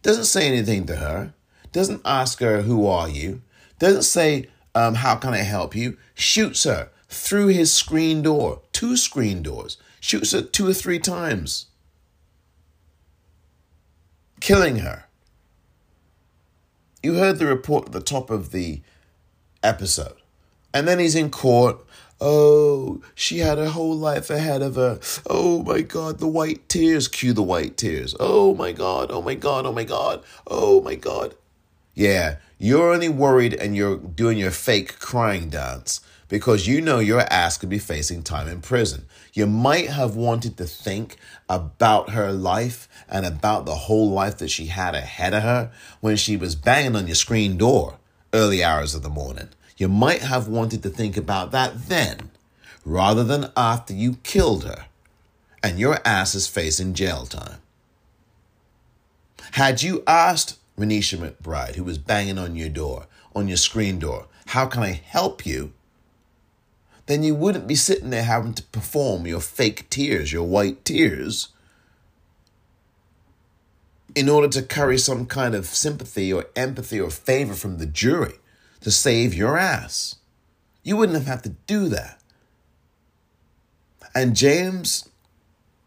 doesn't say anything to her, doesn't ask her, Who are you? Doesn't say, um, How can I help you? Shoots her through his screen door, two screen doors, shoots her two or three times, killing her. You heard the report at the top of the episode. And then he's in court Oh, she had her whole life ahead of her. Oh my God, the white tears. Cue the white tears. Oh my God, oh my God, oh my God, oh my God. Yeah, you're only worried and you're doing your fake crying dance because you know your ass could be facing time in prison. You might have wanted to think about her life and about the whole life that she had ahead of her when she was banging on your screen door early hours of the morning. You might have wanted to think about that then, rather than after you killed her and your ass is facing jail time. Had you asked Renisha McBride, who was banging on your door, on your screen door, how can I help you? Then you wouldn't be sitting there having to perform your fake tears, your white tears, in order to carry some kind of sympathy or empathy or favor from the jury to save your ass. You wouldn't have had to do that. And James,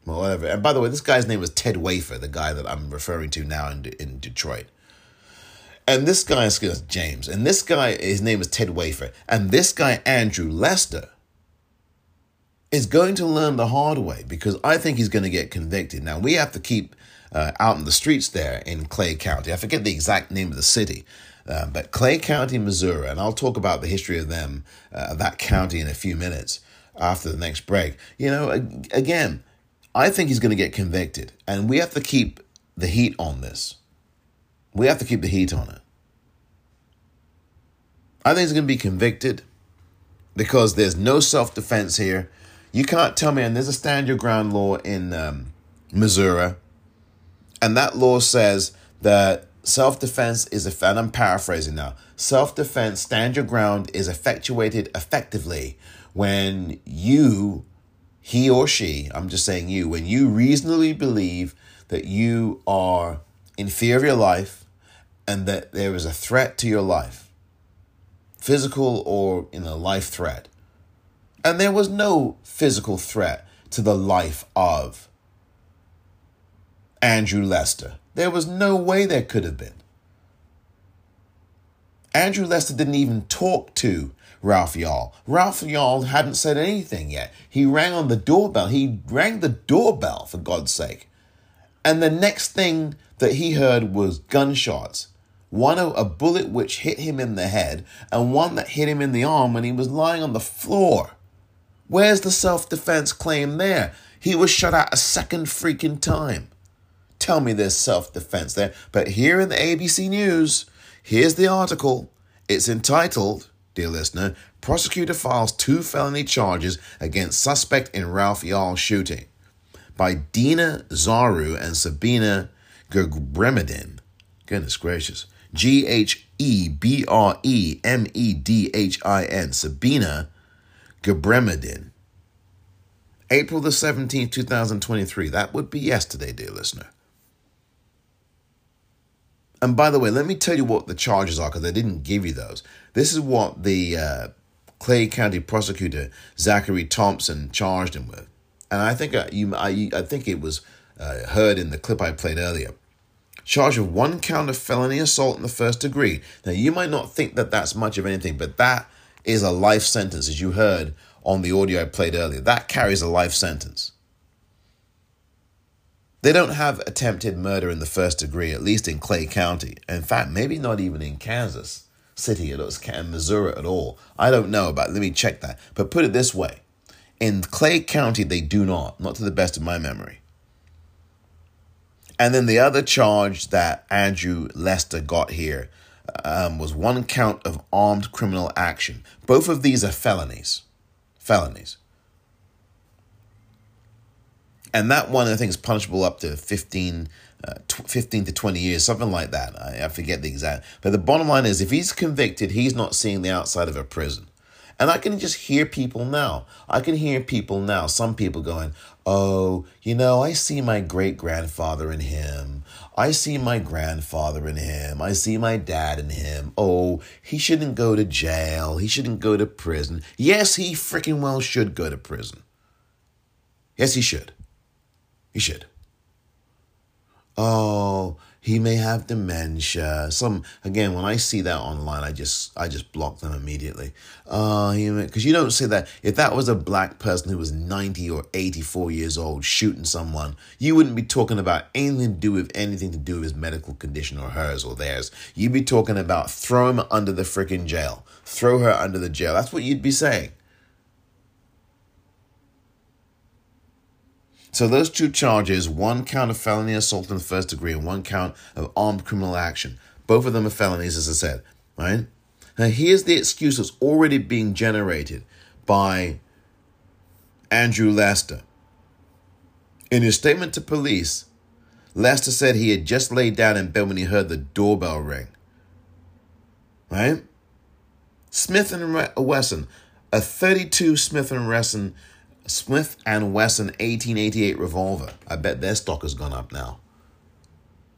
well, whatever. And by the way, this guy's name was Ted Wafer, the guy that I'm referring to now in, in Detroit. And this guy is James. And this guy, his name is Ted Wafer. And this guy, Andrew Lester, is going to learn the hard way because I think he's going to get convicted. Now, we have to keep uh, out in the streets there in Clay County. I forget the exact name of the city, uh, but Clay County, Missouri, and I'll talk about the history of them, uh, that county, in a few minutes after the next break. You know, again, I think he's going to get convicted, and we have to keep the heat on this. We have to keep the heat on it. I think he's going to be convicted because there's no self defense here. You can't tell me, and there's a stand your ground law in um, Missouri, and that law says that Self defense is, and I'm paraphrasing now, self defense, stand your ground, is effectuated effectively when you, he or she, I'm just saying you, when you reasonably believe that you are in fear of your life and that there is a threat to your life, physical or in a life threat. And there was no physical threat to the life of Andrew Lester. There was no way there could have been. Andrew Lester didn't even talk to Ralph Yarl. Ralph Yarl hadn't said anything yet. He rang on the doorbell. He rang the doorbell, for God's sake. And the next thing that he heard was gunshots. One a bullet which hit him in the head, and one that hit him in the arm when he was lying on the floor. Where's the self defense claim there? He was shot at a second freaking time tell me there's self defense there. But here in the ABC News, here's the article. It's entitled, dear listener, Prosecutor Files Two Felony Charges Against Suspect in Ralph Yarl Shooting by Dina Zaru and Sabina Ghebremedhin. Goodness gracious. G H E B R E M E D H I N. Sabina Ghebremedhin. April the 17th, 2023. That would be yesterday, dear listener. And by the way, let me tell you what the charges are because I didn't give you those. This is what the uh, Clay County prosecutor Zachary Thompson charged him with, and I think uh, you, I, I think it was uh, heard in the clip I played earlier. Charged with one count of felony assault in the first degree. Now you might not think that that's much of anything, but that is a life sentence, as you heard on the audio I played earlier. That carries a life sentence. They don't have attempted murder in the first degree, at least in Clay County. In fact, maybe not even in Kansas City or Missouri at all. I don't know about. Let me check that. But put it this way: in Clay County, they do not, not to the best of my memory. And then the other charge that Andrew Lester got here um, was one count of armed criminal action. Both of these are felonies. Felonies. And that one, I think, is punishable up to 15, uh, 15 to 20 years, something like that. I, I forget the exact. But the bottom line is if he's convicted, he's not seeing the outside of a prison. And I can just hear people now. I can hear people now, some people going, Oh, you know, I see my great grandfather in him. I see my grandfather in him. I see my dad in him. Oh, he shouldn't go to jail. He shouldn't go to prison. Yes, he freaking well should go to prison. Yes, he should. He should. Oh, he may have dementia. Some again, when I see that online, I just I just block them immediately. Uh, because you don't see that if that was a black person who was ninety or eighty four years old shooting someone, you wouldn't be talking about anything to do with anything to do with his medical condition or hers or theirs. You'd be talking about throw him under the freaking jail, throw her under the jail. That's what you'd be saying. So those two charges, one count of felony assault in the first degree and one count of armed criminal action. Both of them are felonies, as I said, right? Now here's the excuse that's already being generated by Andrew Lester. In his statement to police, Lester said he had just laid down in bed when he heard the doorbell ring. Right? Smith and Wesson, a 32 Smith and Wesson Smith and Wesson 1888 revolver. I bet their stock has gone up now.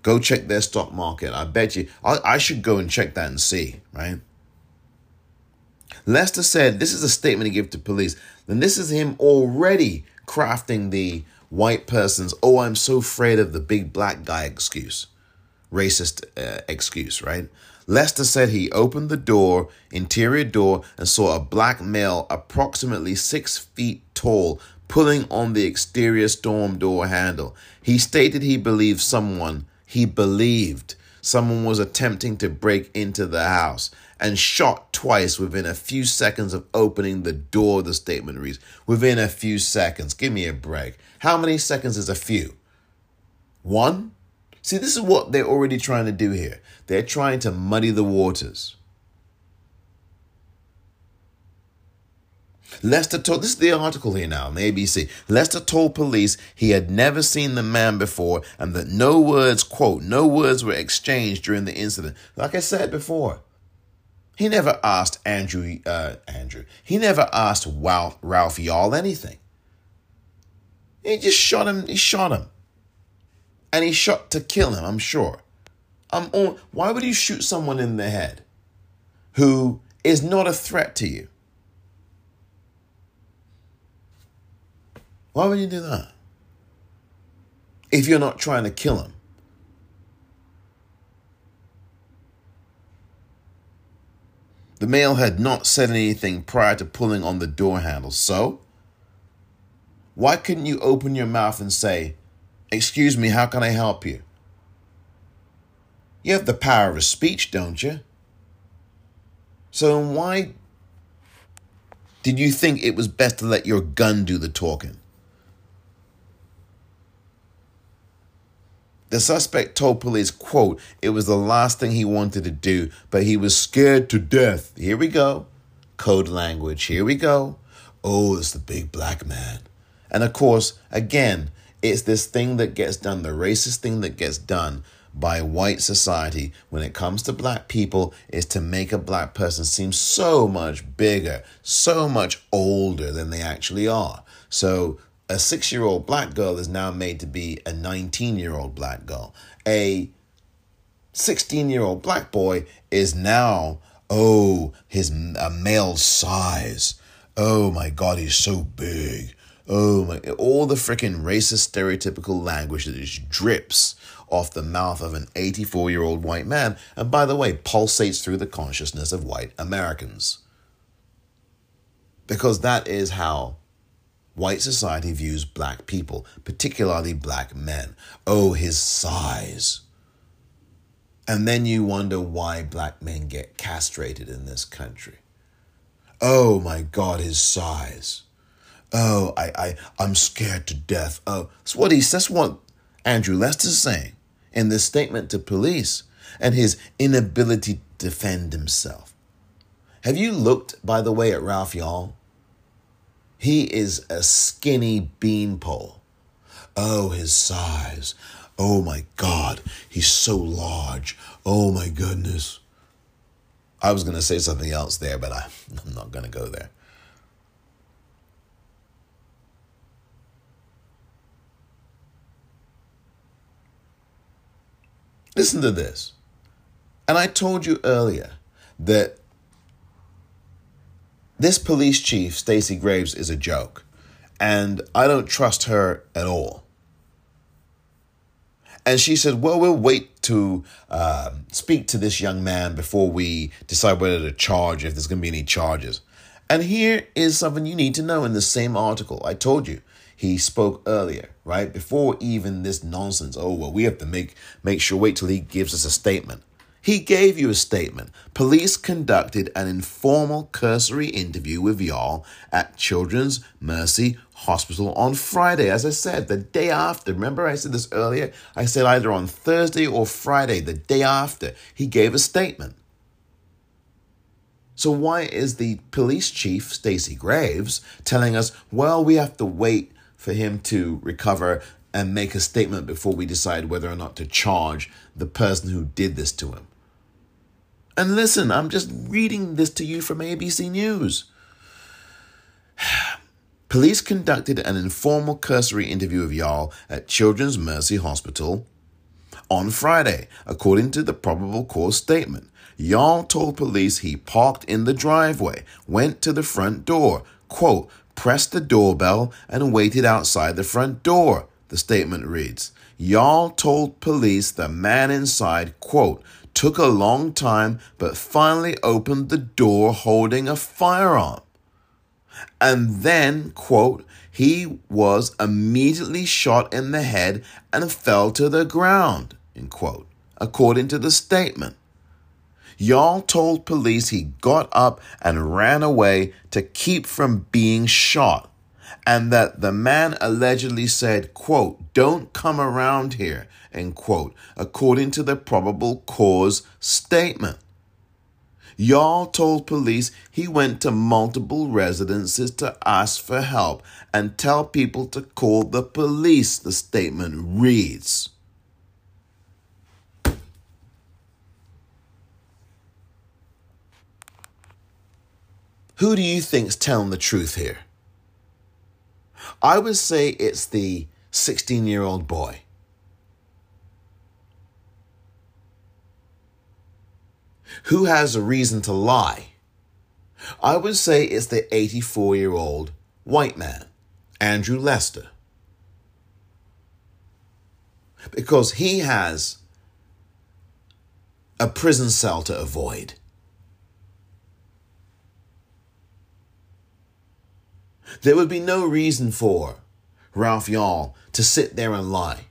Go check their stock market. I bet you. I, I should go and check that and see, right? Lester said this is a statement he gave to police. Then this is him already crafting the white person's, oh, I'm so afraid of the big black guy excuse, racist uh, excuse, right? Lester said he opened the door, interior door, and saw a black male approximately six feet tall pulling on the exterior storm door handle. He stated he believed someone, he believed someone was attempting to break into the house and shot twice within a few seconds of opening the door, the statement reads. Within a few seconds. Give me a break. How many seconds is a few? One? See, this is what they're already trying to do here. They're trying to muddy the waters. Lester told, this is the article here now, on the ABC. Lester told police he had never seen the man before and that no words, quote, no words were exchanged during the incident. Like I said before, he never asked Andrew, uh, Andrew, he never asked Ralph, Ralph Yarl anything. He just shot him, he shot him and he shot to kill him, I'm sure. I'm on, why would you shoot someone in the head who is not a threat to you? Why would you do that? If you're not trying to kill him. The male had not said anything prior to pulling on the door handle, so why couldn't you open your mouth and say, Excuse me, how can I help you? You have the power of speech, don't you? So why did you think it was best to let your gun do the talking? The suspect told police, quote, it was the last thing he wanted to do, but he was scared to death. Here we go. Code language. Here we go. Oh, it's the big black man. And of course, again, it's this thing that gets done, the racist thing that gets done by white society when it comes to black people is to make a black person seem so much bigger, so much older than they actually are. So a six year old black girl is now made to be a 19 year old black girl. A 16 year old black boy is now, oh, his a male size. Oh my God, he's so big. Oh my, all the freaking racist stereotypical language that just drips off the mouth of an 84 year old white man, and by the way, pulsates through the consciousness of white Americans. Because that is how white society views black people, particularly black men. Oh, his size. And then you wonder why black men get castrated in this country. Oh my God, his size. Oh, I, I, I'm scared to death. Oh, that's what he. That's what Andrew Lester's saying in this statement to police, and his inability to defend himself. Have you looked, by the way, at Ralph Yarl? He is a skinny beanpole. Oh, his size. Oh my God, he's so large. Oh my goodness. I was going to say something else there, but I, I'm not going to go there. Listen to this. And I told you earlier that this police chief, Stacey Graves, is a joke. And I don't trust her at all. And she said, Well, we'll wait to uh, speak to this young man before we decide whether to charge, if there's going to be any charges. And here is something you need to know in the same article. I told you he spoke earlier, right? Before even this nonsense. Oh, well, we have to make make sure wait till he gives us a statement. He gave you a statement. Police conducted an informal cursory interview with Yarl at Children's Mercy Hospital on Friday. As I said, the day after. Remember, I said this earlier? I said either on Thursday or Friday, the day after, he gave a statement. So why is the police chief, Stacey Graves, telling us, well, we have to wait for him to recover and make a statement before we decide whether or not to charge the person who did this to him? And listen, I'm just reading this to you from ABC News. Police conducted an informal cursory interview of Yarl at Children's Mercy Hospital on Friday, according to the probable cause statement. Yarl told police he parked in the driveway, went to the front door, quote, pressed the doorbell, and waited outside the front door, the statement reads. Yarl told police the man inside, quote, took a long time, but finally opened the door holding a firearm. And then, quote, he was immediately shot in the head and fell to the ground, end quote, according to the statement. Yarl told police he got up and ran away to keep from being shot, and that the man allegedly said, quote, don't come around here, end quote, according to the probable cause statement. Yarl told police he went to multiple residences to ask for help and tell people to call the police, the statement reads. Who do you think's telling the truth here? I would say it's the 16 year old boy. Who has a reason to lie? I would say it's the 84 year old white man, Andrew Lester. Because he has a prison cell to avoid. There would be no reason for Ralph Yarl to sit there and lie.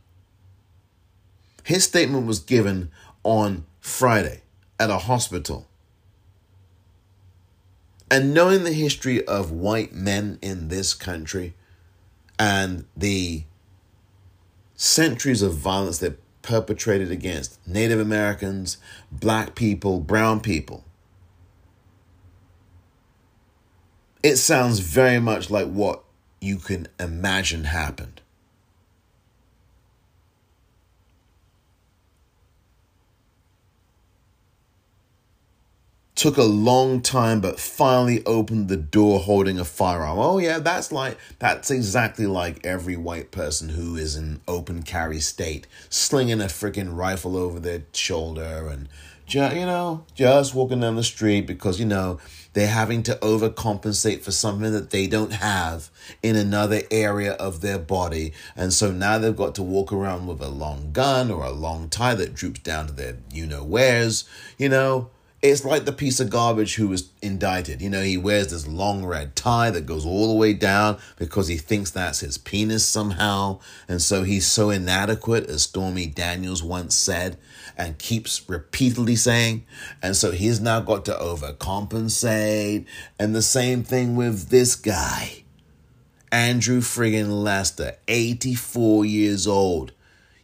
His statement was given on Friday at a hospital. And knowing the history of white men in this country and the centuries of violence that perpetrated against Native Americans, black people, brown people, it sounds very much like what you can imagine happened. took a long time, but finally opened the door holding a firearm. Oh, yeah, that's like, that's exactly like every white person who is in open carry state, slinging a freaking rifle over their shoulder and, you know, just walking down the street because, you know, they're having to overcompensate for something that they don't have in another area of their body. And so now they've got to walk around with a long gun or a long tie that droops down to their you know where's, you know it's like the piece of garbage who was indicted. You know, he wears this long red tie that goes all the way down because he thinks that's his penis somehow. And so he's so inadequate, as Stormy Daniels once said, and keeps repeatedly saying. And so he's now got to overcompensate. And the same thing with this guy, Andrew friggin' Lester, 84 years old.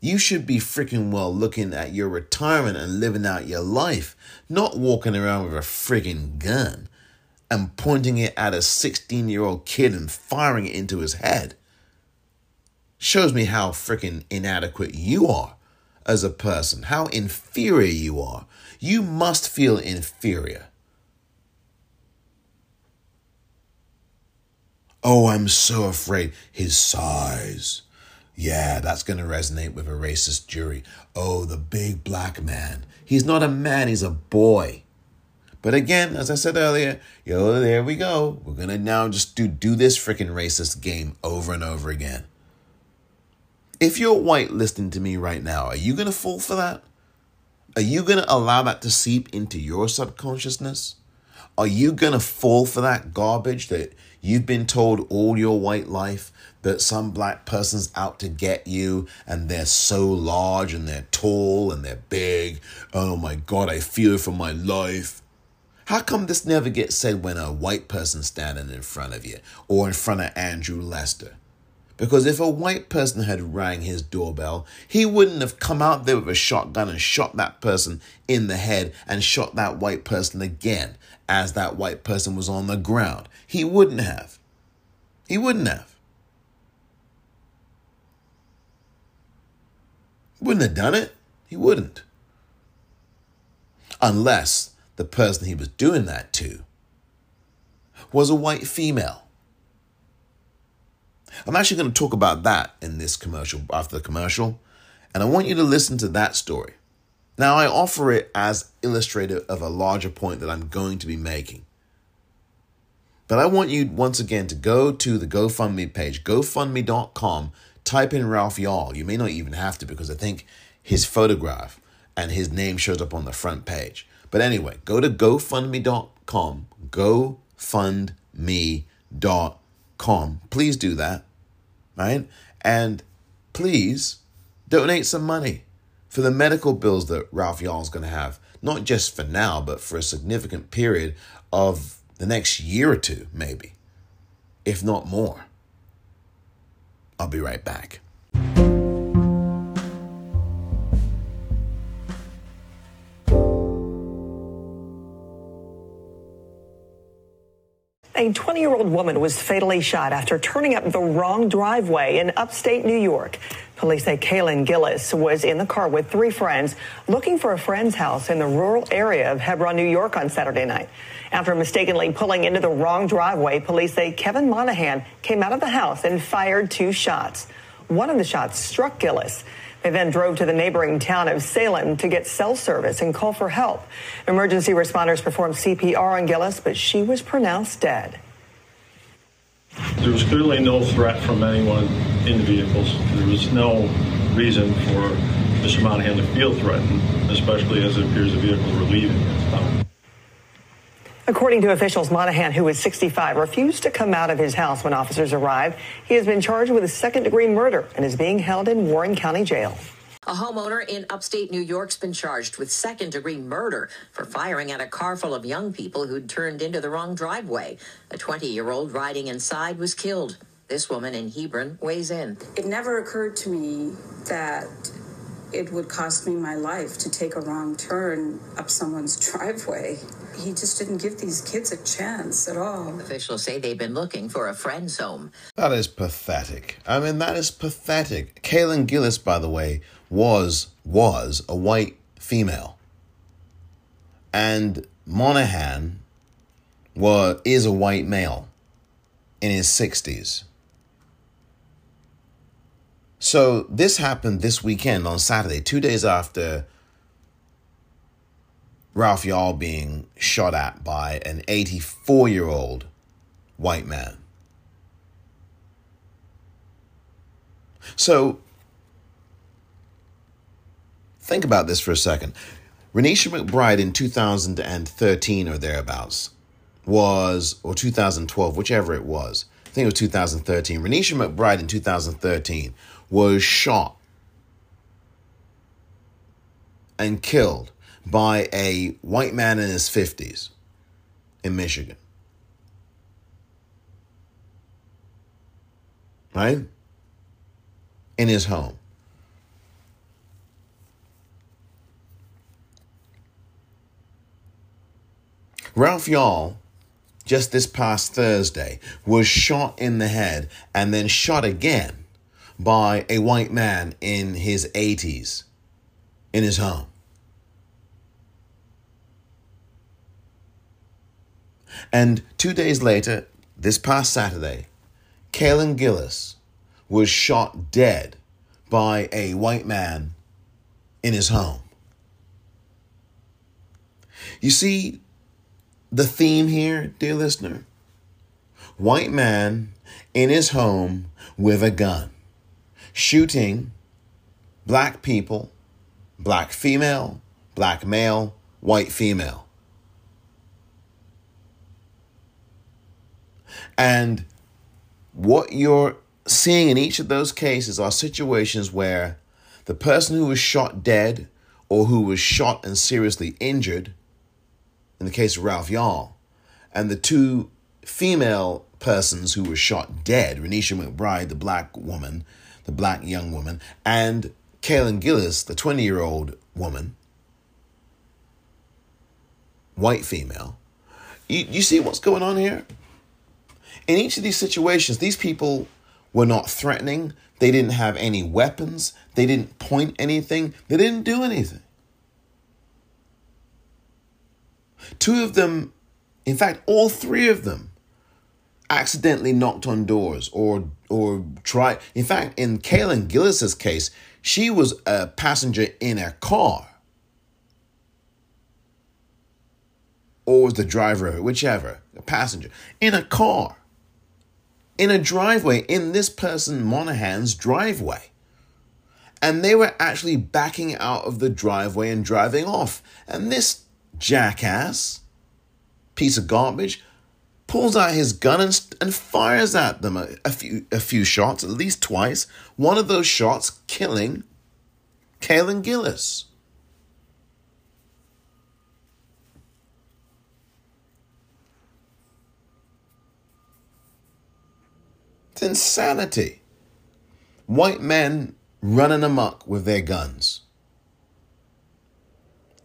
You should be freaking well looking at your retirement and living out your life, not walking around with a friggin' gun and pointing it at a 16 year old kid and firing it into his head. Shows me how freaking inadequate you are as a person, how inferior you are. You must feel inferior. Oh, I'm so afraid. His size. Yeah, that's going to resonate with a racist jury. Oh, the big black man. He's not a man, he's a boy. But again, as I said earlier, yo, there we go. We're going to now just do, do this freaking racist game over and over again. If you're white listening to me right now, are you going to fall for that? Are you going to allow that to seep into your subconsciousness? Are you going to fall for that garbage that you've been told all your white life that some black person's out to get you and they're so large and they're tall and they're big. Oh my God, I fear for my life. How come this never gets said when a white person's standing in front of you or in front of Andrew Lester? Because if a white person had rang his doorbell, he wouldn't have come out there with a shotgun and shot that person in the head and shot that white person again as that white person was on the ground. He wouldn't have. He wouldn't have. Wouldn't have done it. He wouldn't. Unless the person he was doing that to was a white female. I'm actually going to talk about that in this commercial after the commercial, and I want you to listen to that story. Now, I offer it as illustrative of a larger point that I'm going to be making. But I want you once again to go to the GoFundMe page, gofundme.com type in Ralph Yarl. You may not even have to because I think his photograph and his name shows up on the front page. But anyway, go to gofundme.com, gofundme.com. Please do that, right? And please donate some money for the medical bills that Ralph Yarl is going to have, not just for now, but for a significant period of the next year or two, maybe, if not more. I'll be right back.
A 20 year old woman was fatally shot after turning up the wrong driveway in upstate New York. Police say Kaylin Gillis was in the car with three friends looking for a friend's house in the rural area of Hebron, New York on Saturday night. After mistakenly pulling into the wrong driveway, police say Kevin Monahan came out of the house and fired two shots. One of the shots struck Gillis. They then drove to the neighboring town of Salem to get cell service and call for help. Emergency responders performed CPR on Gillis, but she was pronounced dead.
There was clearly no threat from anyone in the vehicles. There was no reason for Mr. Monahan to feel threatened, especially as it appears the vehicles were leaving.
According to officials, Monahan, who is 65, refused to come out of his house when officers arrived. He has been charged with a second degree murder and is being held in Warren County Jail.
A homeowner in upstate New York's been charged with second degree murder for firing at a car full of young people who'd turned into the wrong driveway. A 20 year old riding inside was killed. This woman in Hebron weighs in.
It never occurred to me that it would cost me my life to take a wrong turn up someone's driveway. He just didn't give these kids a chance at all.
Officials say they've been looking for a friend's home.
That is pathetic. I mean, that is pathetic. Kaylin Gillis, by the way, was was a white female. And Monahan was is a white male in his 60s. So this happened this weekend on Saturday, two days after Ralph Yarl being shot at by an 84 year old white man. So think about this for a second. Renisha McBride in 2013 or thereabouts was, or 2012, whichever it was, I think it was 2013. Renisha McBride in 2013 was shot and killed by a white man in his 50s in Michigan. Right? In his home. Ralph Yarl, just this past Thursday, was shot in the head and then shot again by a white man in his 80s in his home. And two days later, this past Saturday, Kaylin Gillis was shot dead by a white man in his home. You see the theme here, dear listener? White man in his home with a gun, shooting black people, black female, black male, white female. And what you're seeing in each of those cases are situations where the person who was shot dead or who was shot and seriously injured, in the case of Ralph Yarl, and the two female persons who were shot dead, Renisha McBride, the black woman, the black young woman, and Kaylin Gillis, the 20 year old woman, white female. You, you see what's going on here? In each of these situations, these people were not threatening. They didn't have any weapons. They didn't point anything. They didn't do anything. Two of them, in fact, all three of them, accidentally knocked on doors or or tried. In fact, in Kaylin Gillis's case, she was a passenger in a car. Or was the driver, whichever, a passenger, in a car in a driveway in this person Monahan's driveway. And they were actually backing out of the driveway and driving off. And this jackass, piece of garbage, pulls out his gun and, and fires at them a, a, few, a few shots, at least twice. One of those shots killing Kaylin Gillis. It's insanity. White men running amok with their guns.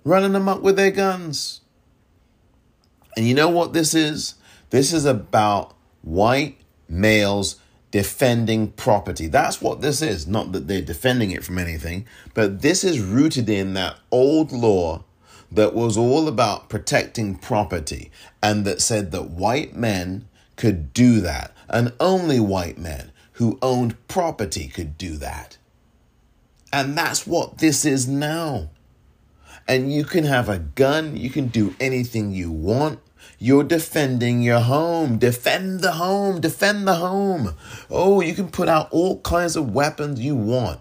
Running amok with their guns. And you know what this is? This is about white males defending property. That's what this is. Not that they're defending it from anything, but this is rooted in that old law that was all about protecting property and that said that white men could do that and only white men who owned property could do that. And that's what this is now. And you can have a gun, you can do anything you want. You're defending your home. Defend the home. Defend the home. Oh, you can put out all kinds of weapons you want.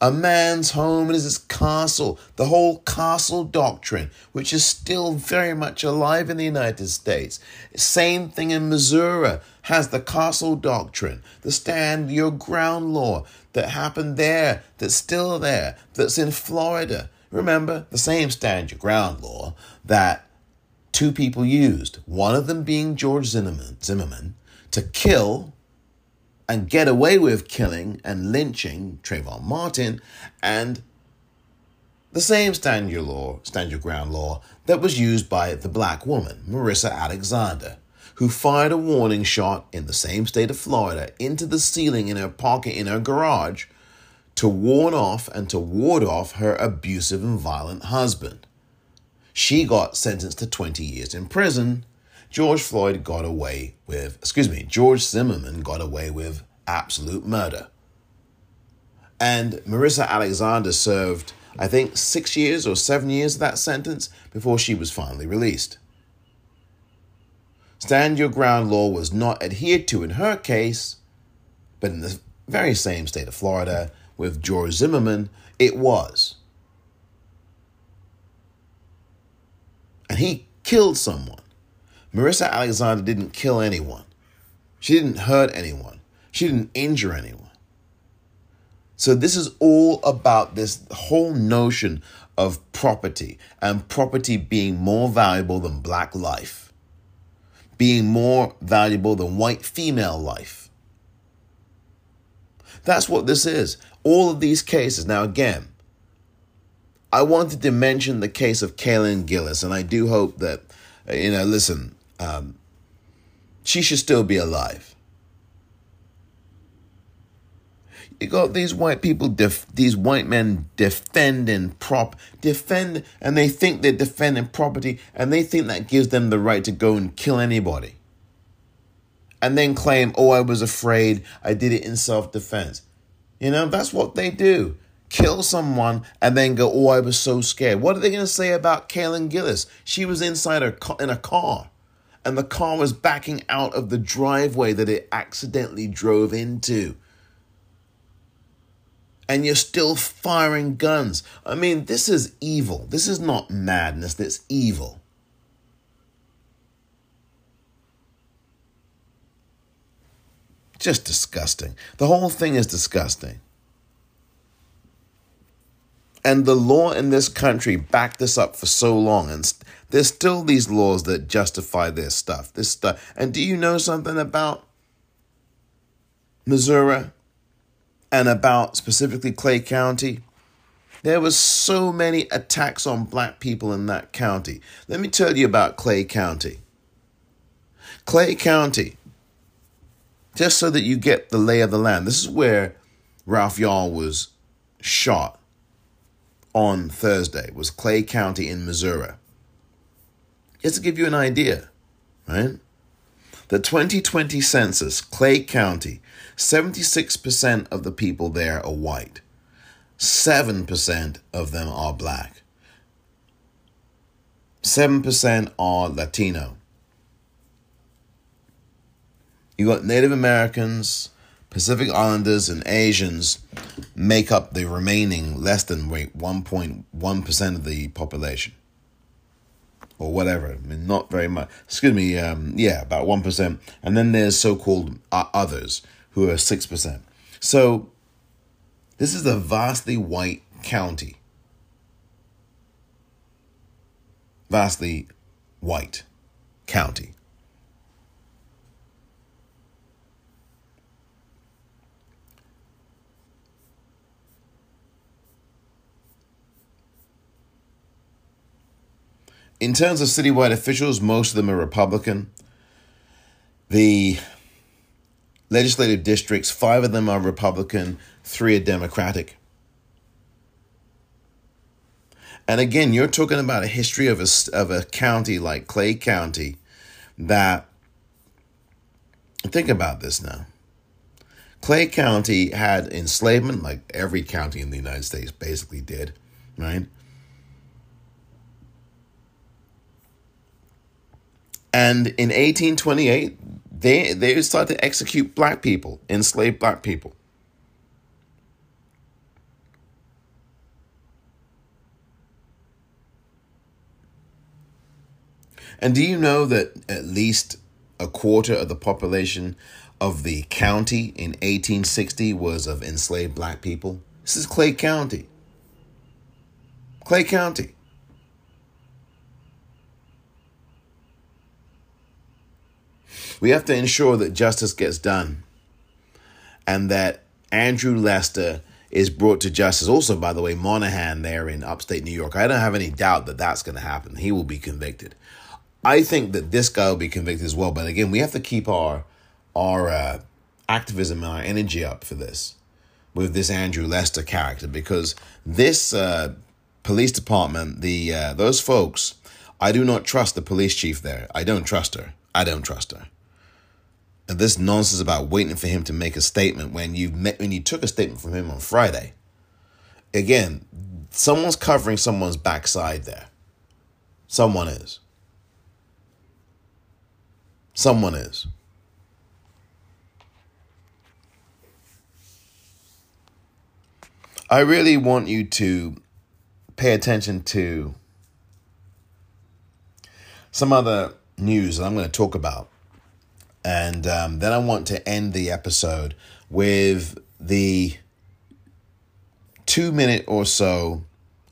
A man's home is his castle, the whole castle doctrine, which is still very much alive in the United States. Same thing in Missouri, has the castle doctrine, the stand your ground law that happened there, that's still there, that's in Florida. Remember, the same stand your ground law that two people used, one of them being George Zimmerman, Zimmerman to kill and get away with killing and lynching Trayvon Martin and the same stand your law, stand your ground law that was used by the black woman, Marissa Alexander, who fired a warning shot in the same state of Florida into the ceiling in her pocket in her garage to warn off and to ward off her abusive and violent husband. She got sentenced to 20 years in prison. George Floyd got away with, excuse me, George Zimmerman got away with absolute murder. And Marissa Alexander served, I think, six years or seven years of that sentence before she was finally released. Stand your ground law was not adhered to in her case, but in the very same state of Florida with George Zimmerman, it was. And he killed someone. Marissa Alexander didn't kill anyone. She didn't hurt anyone. She didn't injure anyone. So, this is all about this whole notion of property and property being more valuable than black life, being more valuable than white female life. That's what this is. All of these cases. Now, again, I wanted to mention the case of Kaylin Gillis, and I do hope that, you know, listen, um, she should still be alive. You got these white people, def- these white men defending prop, defend, and they think they're defending property, and they think that gives them the right to go and kill anybody. And then claim, oh, I was afraid, I did it in self defense. You know, that's what they do. Kill someone and then go, oh, I was so scared. What are they going to say about Kaylin Gillis? She was inside her in a car, and the car was backing out of the driveway that it accidentally drove into and you're still firing guns. I mean, this is evil. This is not madness, that's evil. Just disgusting. The whole thing is disgusting. And the law in this country backed this up for so long, and there's still these laws that justify this stuff. This stuff. And do you know something about Missouri? and about specifically Clay County, there was so many attacks on black people in that county. Let me tell you about Clay County. Clay County, just so that you get the lay of the land, this is where Ralph Yarl was shot on Thursday, was Clay County in Missouri. Just to give you an idea, right? The 2020 census, Clay County, 76% of the people there are white. 7% of them are black. 7% are Latino. You got Native Americans, Pacific Islanders, and Asians make up the remaining less than wait 1.1% of the population or whatever. I mean, not very much. Excuse me. Um, yeah, about one percent. And then there's so-called uh, others who are six percent. So this is a vastly white county. Vastly white county. In terms of citywide officials, most of them are Republican. The legislative districts, five of them are Republican, three are Democratic. And again, you're talking about a history of a, of a county like Clay County that, think about this now. Clay County had enslavement, like every county in the United States basically did, right? And in 1828, they, they started to execute black people, enslaved black people. And do you know that at least a quarter of the population of the county in 1860 was of enslaved black people? This is Clay County. Clay County. We have to ensure that justice gets done and that Andrew Lester is brought to justice. Also, by the way, Monahan there in upstate New York. I don't have any doubt that that's going to happen. He will be convicted. I think that this guy will be convicted as well. But again, we have to keep our our uh, activism and our energy up for this with this Andrew Lester character because this uh, police department, the uh, those folks I do not trust the police chief there. I don't trust her. I don't trust her. And this nonsense about waiting for him to make a statement when you met when you took a statement from him on Friday. Again, someone's covering someone's backside there. Someone is. Someone is. I really want you to pay attention to some other news that I'm going to talk about. And um, then I want to end the episode with the two minute or so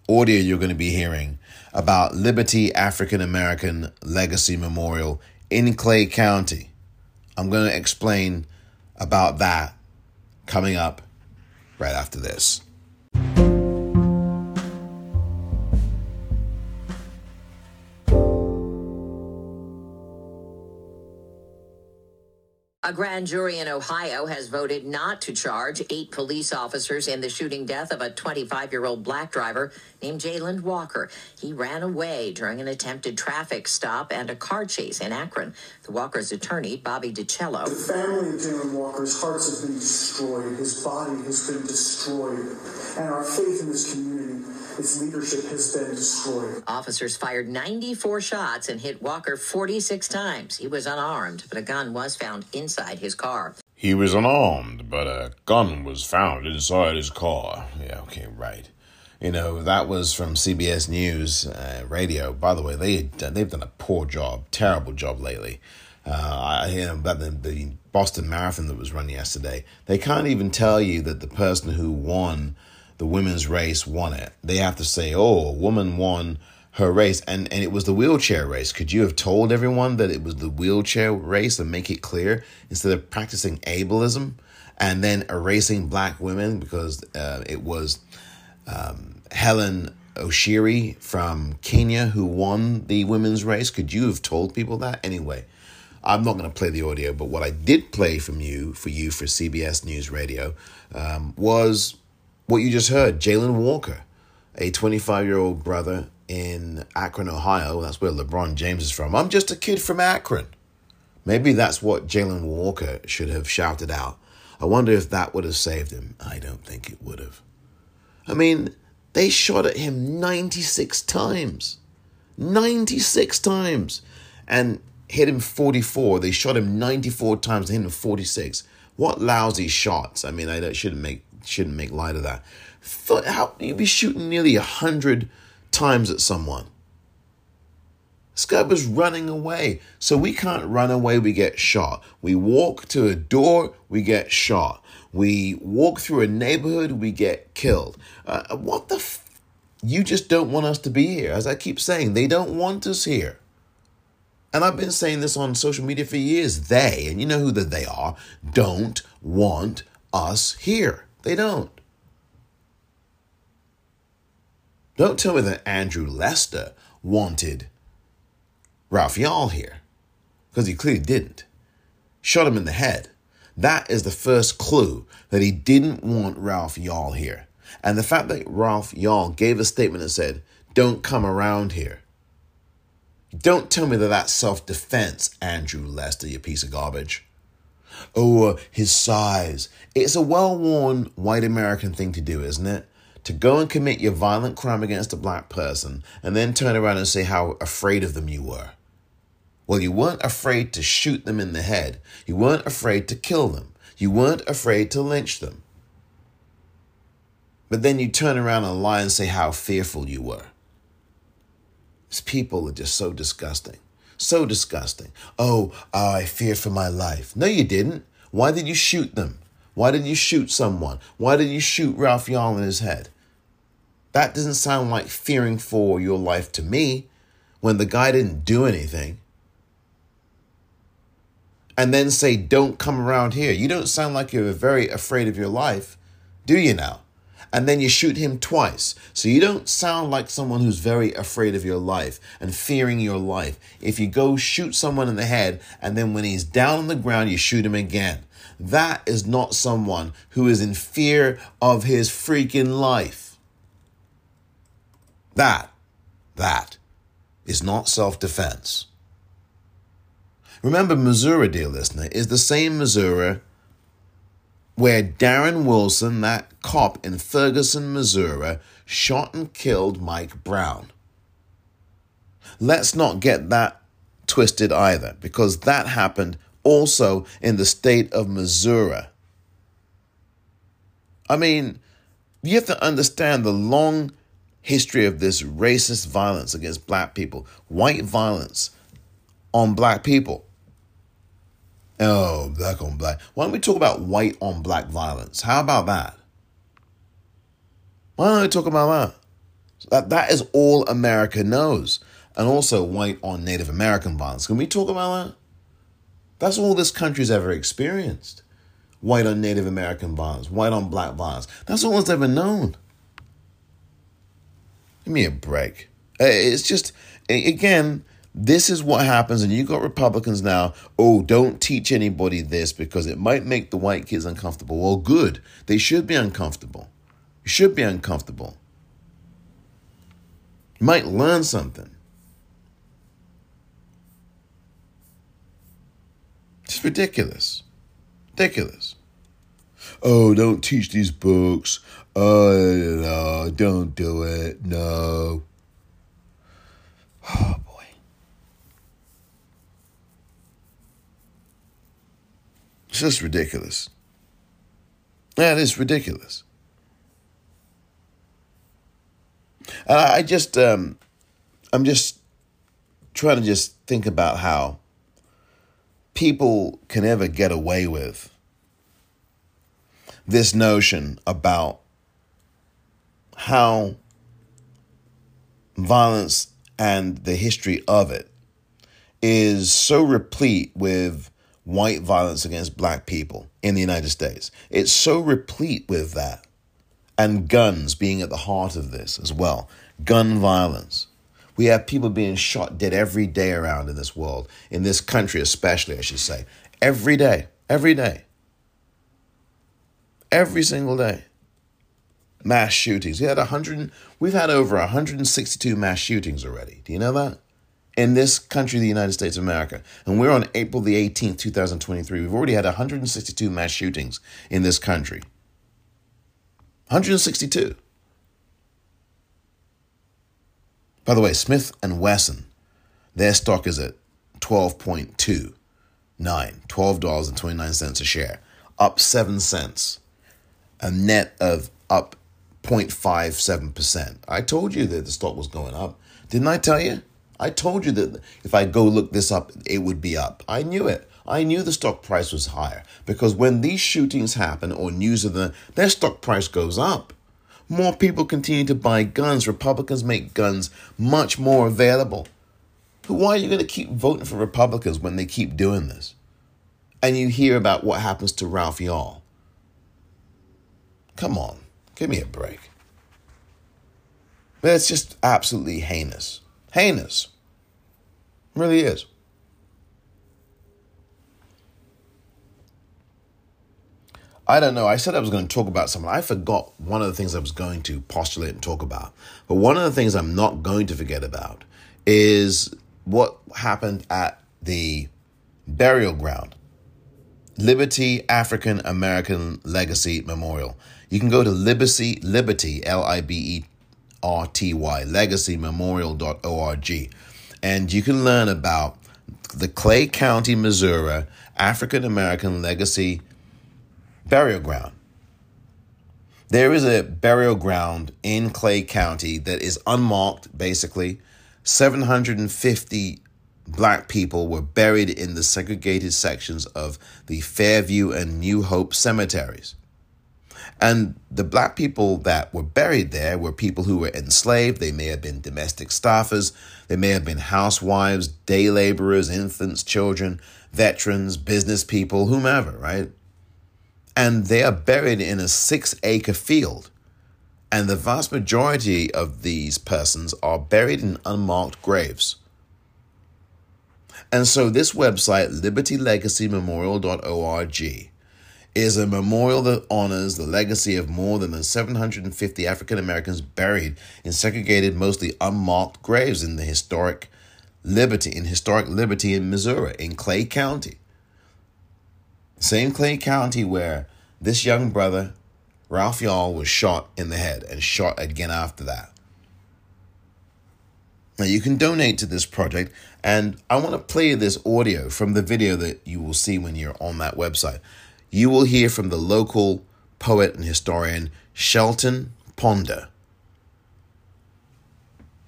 audio you're going to be hearing about Liberty African American Legacy Memorial in Clay County. I'm going to explain about that coming up right after this.
A grand jury in Ohio has voted not to charge eight police officers in the shooting death of a 25 year old black driver named Jayland Walker. He ran away during an attempted traffic stop and a car chase in Akron. The Walker's attorney, Bobby DiCello.
The family of Jayland Walker's hearts have been destroyed, his body has been destroyed, and our faith in this community its leadership has been destroyed.
Officers fired 94 shots and hit Walker 46 times. He was unarmed, but a gun was found inside his car.
He was unarmed, but a gun was found inside his car. Yeah, okay, right. You know, that was from CBS News uh, Radio. By the way, they they've done a poor job, terrible job lately. Uh, I hear about the, the Boston Marathon that was run yesterday. They can't even tell you that the person who won the women's race won it. They have to say, oh, a woman won her race. And, and it was the wheelchair race. Could you have told everyone that it was the wheelchair race and make it clear instead of practicing ableism and then erasing black women because uh, it was um, Hellen Obiri from Kenya who won the women's race? Could you have told people that? Anyway, I'm not going to play the audio, but what I did play from you for you for CBS News Radio um, was what you just heard Jayland Walker, a 25 year old brother in Akron, Ohio. That's where LeBron James is from. I'm just a kid from Akron. Maybe that's what Jayland Walker should have shouted out. I wonder if that would have saved him. I don't think it would have. I mean, they shot at him 96 times. 96 times. And hit him 44. They shot him 94 times, and hit him 46. What lousy shots. I mean, I shouldn't make shouldn't make light of that. How you'd be shooting nearly a hundred times at someone. This guy was running away. So we can't run away, we get shot. We walk to a door, we get shot. We walk through a neighborhood, we get killed. Uh, what the f- You just don't want us to be here. As I keep saying, they don't want us here. And I've been saying this on social media for years. They, and you know who the they are, don't want us here. They don't. Don't tell me that Andrew Lester wanted Ralph Raphael here, because he clearly didn't. Shot him in the head. That is the first clue that he didn't want Ralph Yarl here. And the fact that Ralph Yarl gave a statement and said, Don't come around here. Don't tell me that that's self defense, Andrew Lester, you piece of garbage. Oh, his size. It's a well worn white American thing to do, isn't it? To go and commit your violent crime against a black person and then turn around and say how afraid of them you were. Well, you weren't afraid to shoot them in the head. You weren't afraid to kill them. You weren't afraid to lynch them. But then you turn around and lie and say how fearful you were. These people are just so disgusting. So disgusting. Oh, oh, I fear for my life. No, you didn't. Why did you shoot them? Why didn't you shoot someone? Why didn't you shoot Ralph Yarl in his head? That doesn't sound like fearing for your life to me when the guy didn't do anything. And then say, don't come around here. You don't sound like you're very afraid of your life, do you now? and then you shoot him twice. So you don't sound like someone who's very afraid of your life and fearing your life. If you go shoot someone in the head and then when he's down on the ground, you shoot him again. That is not someone who is in fear of his freaking life. That, that is not self defense. Remember, Missouri, dear listener, is the same Missouri where Darren Wilson, that cop in Ferguson, Missouri, shot and killed Mike Brown. Let's not get that twisted either, because that happened also in the state of Missouri. I mean, you have to understand the long history of this racist violence against black people, white violence on black people. Oh, black on black. Why don't we talk about white on black violence? How about that? Why don't we talk about that? That, that is all America knows. And also white on Native American violence. Can we talk about that? That's all this country's ever experienced. White on Native American violence, white on black violence. That's all it's ever known. Give me a break. Uh, it's just, again, this is what happens, and you got Republicans now. Oh, don't teach anybody this because it might make the white kids uncomfortable. Well, good. They should be uncomfortable. You should be uncomfortable. You might learn something. It's ridiculous. Ridiculous. Oh, don't teach these books. Oh, no, don't do it. No. Oh, boy. It's just ridiculous. That is ridiculous. I just, um, I'm just trying to just think about how people can ever get away with this notion about how violence and the history of it is so replete with white violence against black people in the United States. It's so replete with that. And guns being at the heart of this as well. Gun violence. We have people being shot dead every day around in this world, in this country especially, I should say. Every day. Every day. Every single day. Mass shootings. We had 100, we've had over 162 mass shootings already. Do you know that? In this country, the United States of America. And we're on April the 18th, 2023. We've already had 162 mass shootings in this country. 162. By the way, Smith and Wesson, their stock is at 12.29, $12.29 a share, up 7 cents, a net of up 0.57%. I told you that the stock was going up. Didn't I tell you? I told you that if I go look this up, it would be up. I knew it. I knew the stock price was higher because when these shootings happen or news of them, their stock price goes up. More people continue to buy guns. Republicans make guns much more available. Why are you going to keep voting for Republicans when they keep doing this? And you hear about what happens to Ralph Yarl. Come on, give me a break. It's just absolutely heinous. Heinous. It really is. I don't know. I said I was going to talk about something. I forgot one of the things I was going to postulate and talk about. But one of the things I'm not going to forget about is what happened at the burial ground, Liberty African American Legacy Memorial. You can go to Liberty, Liberty, L I B E R T Y, legacymemorial.org, and you can learn about the Clay County, Missouri African American Legacy burial ground. There is a burial ground in Clay County that is unmarked, basically. 750 black people were buried in the segregated sections of the Fairview and New Hope cemeteries. And the black people that were buried there were people who were enslaved. They may have been domestic staffers. They may have been housewives, day laborers, infants, children, veterans, business people, whomever, right? And they are buried in a six acre field. And the vast majority of these persons are buried in unmarked graves. And so, this website, libertylegacymemorial.org, is a memorial that honors the legacy of more than 750 African Americans buried in segregated, mostly unmarked graves in the historic Liberty, in historic Liberty in Missouri, in Clay County. Same Clay County where this young brother, Ralph Yarl, was shot in the head and shot again after that. Now you can donate to this project, and I want to play this audio from the video that you will see when you're on that website. You will hear from the local poet and historian Shelton Ponder.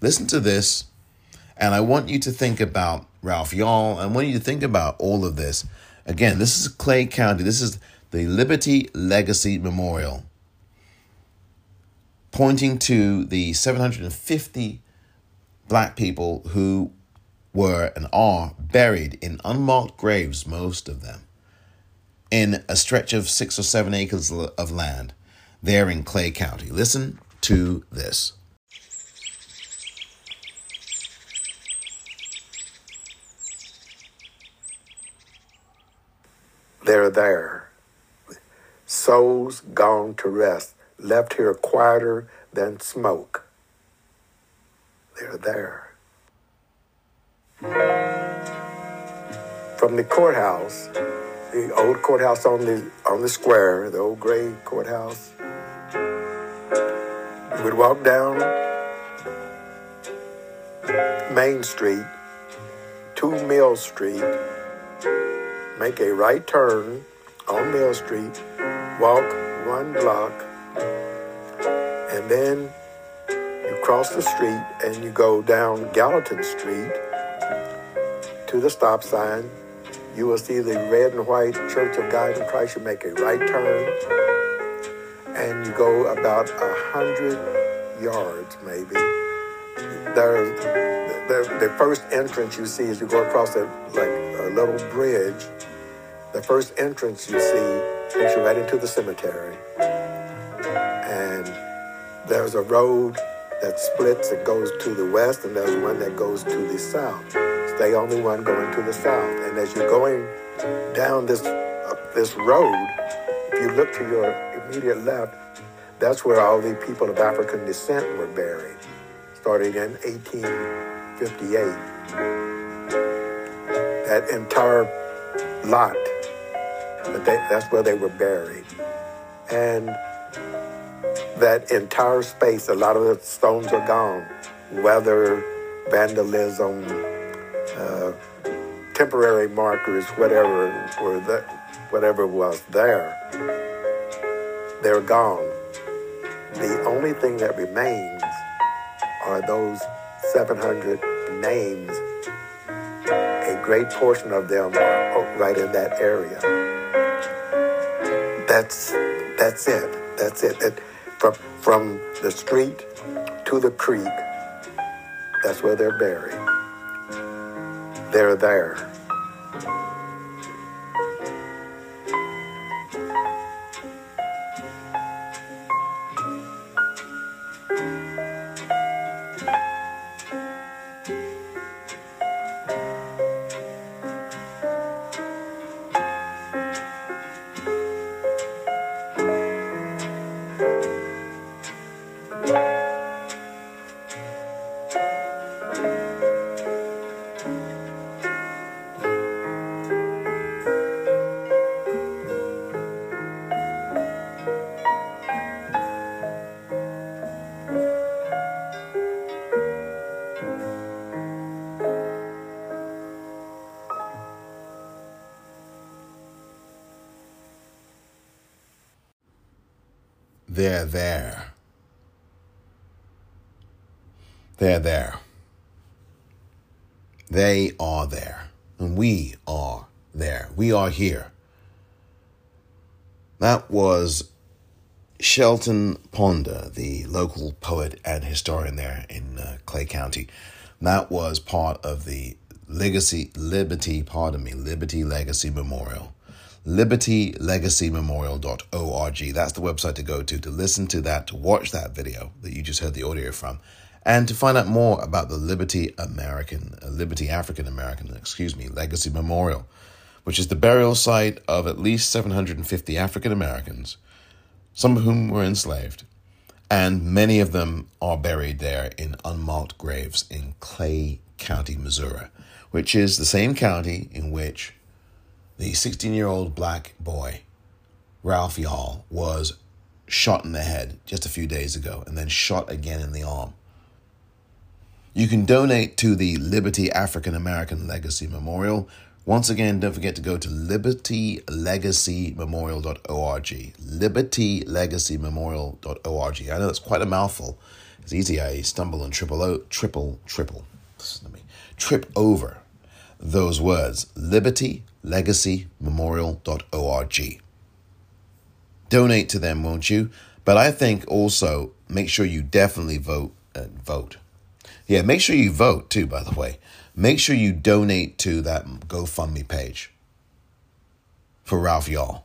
Listen to this, and I want you to think about Ralph Yarl. I want you to think about all of this. Again, this is Clay County. This is the Liberty Legacy Memorial, pointing to the 750 black people who were and are buried in unmarked graves, most of them, in a stretch of six or seven acres of land there in Clay County. Listen to this.
They're there. Souls gone to rest, left here quieter than smoke. They're there. From the courthouse, the old courthouse on the on the square, the old gray courthouse, We would walk down Main Street to Mill Street, make a right turn on Mill Street, walk one block, and then you cross the street and you go down Gallatin Street to the stop sign. You will see the red and white Church of God in Christ. You make a right turn and you go about a hundred yards, maybe. There's the, the first entrance you see is you go across a, like a little bridge. The first entrance you see takes you right into the cemetery. And there's a road that splits and goes to the west, and there's one that goes to the south. It's the only one going to the south. And as you're going down this uh, this road, if you look to your immediate left, that's where all the people of African descent were buried, starting in 1858. That entire lot, they, that's where they were buried. And that entire space, a lot of the stones are gone. Weather, vandalism, uh, temporary markers, whatever were that, whatever was there, they're gone. The only thing that remains are those 700 names. A great portion of them are right in that area. That's that's it. That's it. it from from the street to the creek. That's where they're buried. They're there.
Shelton Ponder, the local poet and historian there in uh, Clay County. That was part of the Legacy Liberty, pardon me, Liberty Legacy Memorial libertylegacymemorial.org. That's the website to go to to listen to that, to watch that video that you just heard the audio from, and to find out more about the Liberty American, uh, Liberty African American, excuse me, Legacy Memorial. which is the burial site of at least 750 African Americans, some of whom were enslaved, and many of them are buried there in unmarked graves in Clay County, Missouri, which is the same county in which the 16 year old black boy, Ralph Yarl, was shot in the head just a few days ago and then shot again in the arm. You can donate to the Liberty African American Legacy Memorial. Once again, don't forget to go to libertylegacymemorial.org. Libertylegacymemorial.org. I know that's quite a mouthful. It's easy. I stumble and triple, o- triple, triple, let me trip over those words. Libertylegacymemorial.org. Donate to them, won't you? But I think also make sure you definitely vote. and vote. Yeah, make sure you vote too, by the way. Make sure you donate to that GoFundMe page for Ralph Yarl.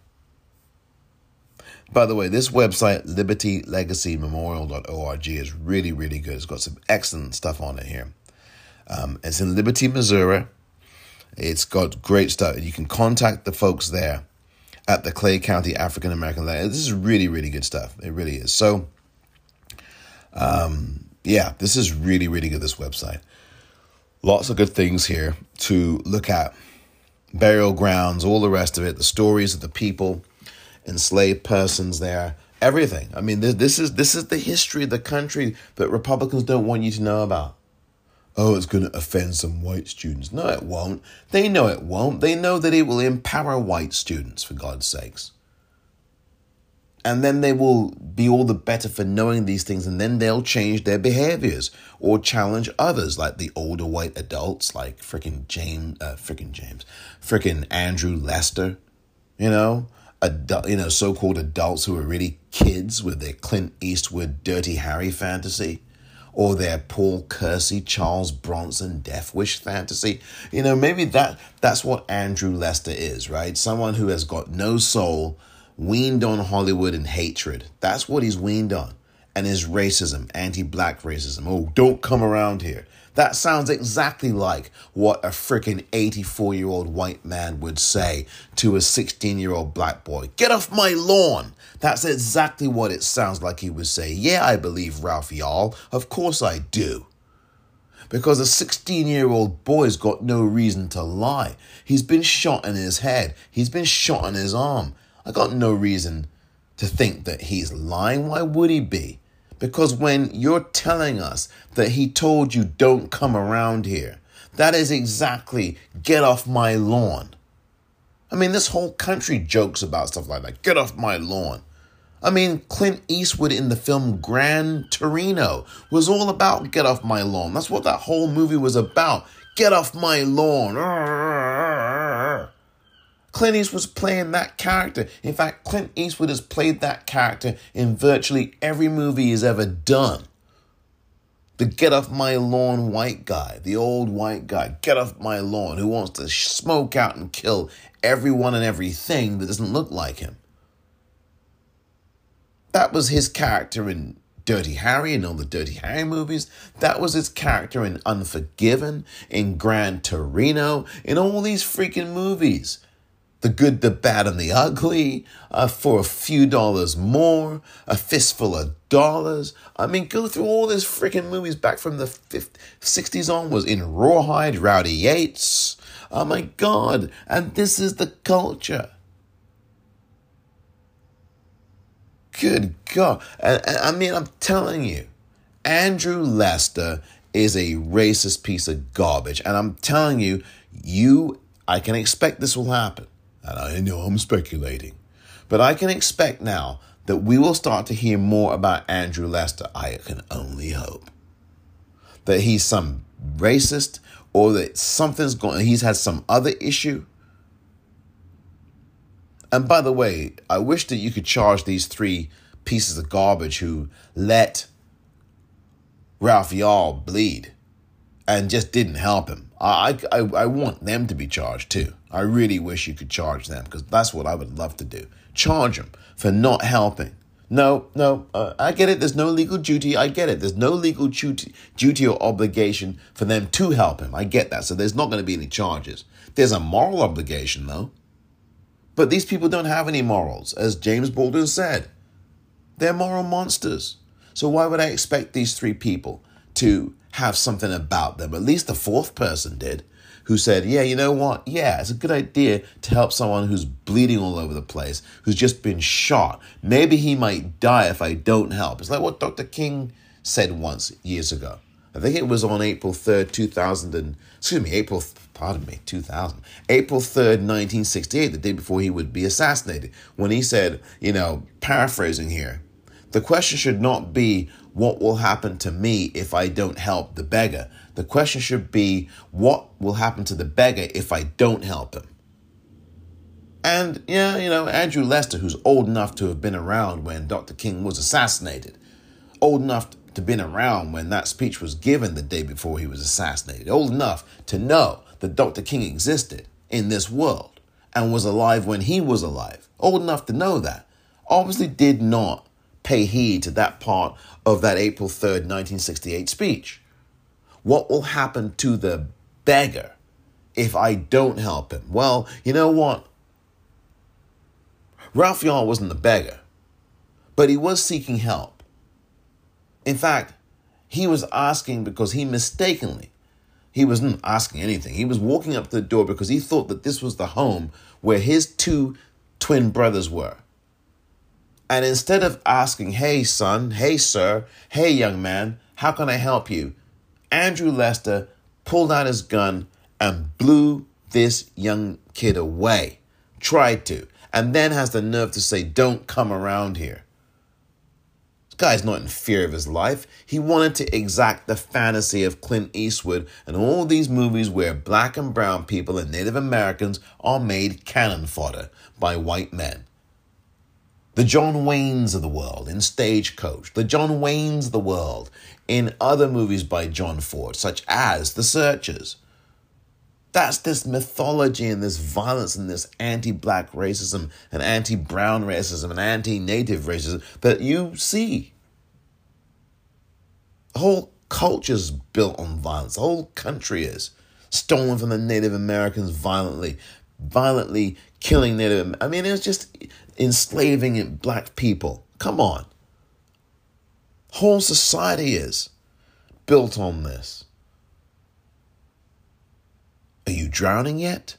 By the way, this website, libertylegacymemorial.org, is really, really good. It's got some excellent stuff on it here. Um, it's in Liberty, Missouri. It's got great stuff. You can contact the folks there at the Clay County African American Land. This is really, really good stuff. It really is. So, um, yeah, this is really, really good, this website. Lots of good things here to look at burial grounds, all the rest of it, the stories of the people, enslaved persons there, everything. I mean, this is this is the history of the country that Republicans don't want you to know about. Oh, it's going to offend some white students. No, it won't. They know it won't. They know that it will empower white students, for God's sakes. And then they will be all the better for knowing these things, and then they'll change their behaviors or challenge others, like the older white adults, like frickin' James, uh, frickin' James, frickin' Andrew Lester, you know, adult, you know, so-called adults who are really kids with their Clint Eastwood Dirty Harry fantasy or their Paul Kersey, Charles Bronson Death Wish fantasy. You know, maybe that that's what Andrew Lester is, right? Someone who has got no soul, weaned on Hollywood and hatred. That's what he's weaned on. And his racism, anti-black racism. Oh, don't come around here. That sounds exactly like what a freaking 84 year old white man would say to a 16 year old black boy. Get off my lawn. That's exactly what it sounds like he would say. Yeah, I believe Ralph Yarl. Of course I do. Because a 16 year old boy's got no reason to lie. He's been shot in his head, he's been shot in his arm. I got no reason to think that he's lying. Why would he be? Because when you're telling us that he told you don't come around here, that is exactly get off my lawn. I mean, this whole country jokes about stuff like that. Get off my lawn. I mean, Clint Eastwood in the film Gran Torino was all about get off my lawn. That's what that whole movie was about. Get off my lawn. Clint Eastwood was playing that character. In fact, Clint Eastwood has played that character in virtually every movie he's ever done. The get off my lawn white guy, the old white guy, get off my lawn, who wants to smoke out and kill everyone and everything that doesn't look like him. That was his character in Dirty Harry and all the Dirty Harry movies. That was his character in Unforgiven, in Gran Torino, in all these freaking movies the good, the bad, and the ugly uh, for a few dollars more, a fistful of dollars. I mean, go through all these freaking movies back from the 50, 60s onwards in Rawhide, Rowdy Yates. Oh my God. And this is the culture. Good God. I mean, I'm telling you, Andrew Lester is a racist piece of garbage. And I'm telling you, you, I can expect this will happen. And I know I'm speculating. But I can expect now that we will start to hear more about Andrew Lester. I can only hope that he's some racist or that something's going he's had some other issue. And by the way, I wish that you could charge these three pieces of garbage who let Ralph Yarl bleed and just didn't help him. I, I, I want them to be charged too. I really wish you could charge them because that's what I would love to do. Charge them for not helping. No, no, uh, I get it. There's no legal duty. I get it. There's no legal duty, duty or obligation for them to help him. I get that. So there's not going to be any charges. There's a moral obligation, though. But these people don't have any morals, as James Baldwin said. They're moral monsters. So why would I expect these three people to have something about them? At least the fourth person did, who said, Yeah, you know what? Yeah, it's a good idea to help someone who's bleeding all over the place, who's just been shot. Maybe he might die if I don't help. It's like what Dr. King said once years ago. I think it was on April 3rd, 2000 and, excuse me, April, pardon me, 2000, April 3rd, 1968, the day before he would be assassinated, when he said, you know, paraphrasing here, the question should not be what will happen to me if I don't help the beggar. The question should be what will happen to the beggar if I don't help him. And yeah, you know, Andrew Lester, who's old enough to have been around when Dr. King was assassinated, old enough to been around when that speech was given the day before he was assassinated, old enough to know that Dr. King existed in this world and was alive when he was alive, old enough to know that, obviously did not pay heed to that part of that April 3rd, 1968 speech. What will happen to the beggar if I don't help him? Well, you know what? Ralph wasn't the beggar, but he was seeking help. In fact, he was asking because he mistakenly, he wasn't asking anything. He was walking up to the door because he thought that this was the home where his two twin brothers were. And instead of asking, hey, son, hey, sir, hey, young man, how can I help you? Andrew Lester pulled out his gun and blew this young kid away. Tried to. And then has the nerve to say, don't come around here. This guy's not in fear of his life. He wanted to exact the fantasy of Clint Eastwood and all these movies where black and brown people and Native Americans are made cannon fodder by white men. The John Waynes of the world in Stagecoach, the John Waynes of the world in other movies by John Ford, such as The Searchers. That's this mythology and this violence and this anti black racism and anti brown racism and anti native racism that you see. Whole culture's built on violence. The whole country is stolen from the Native Americans violently, violently killing Native. I mean, it's just enslaving black people. Come on. Whole society is built on this. Are you drowning yet?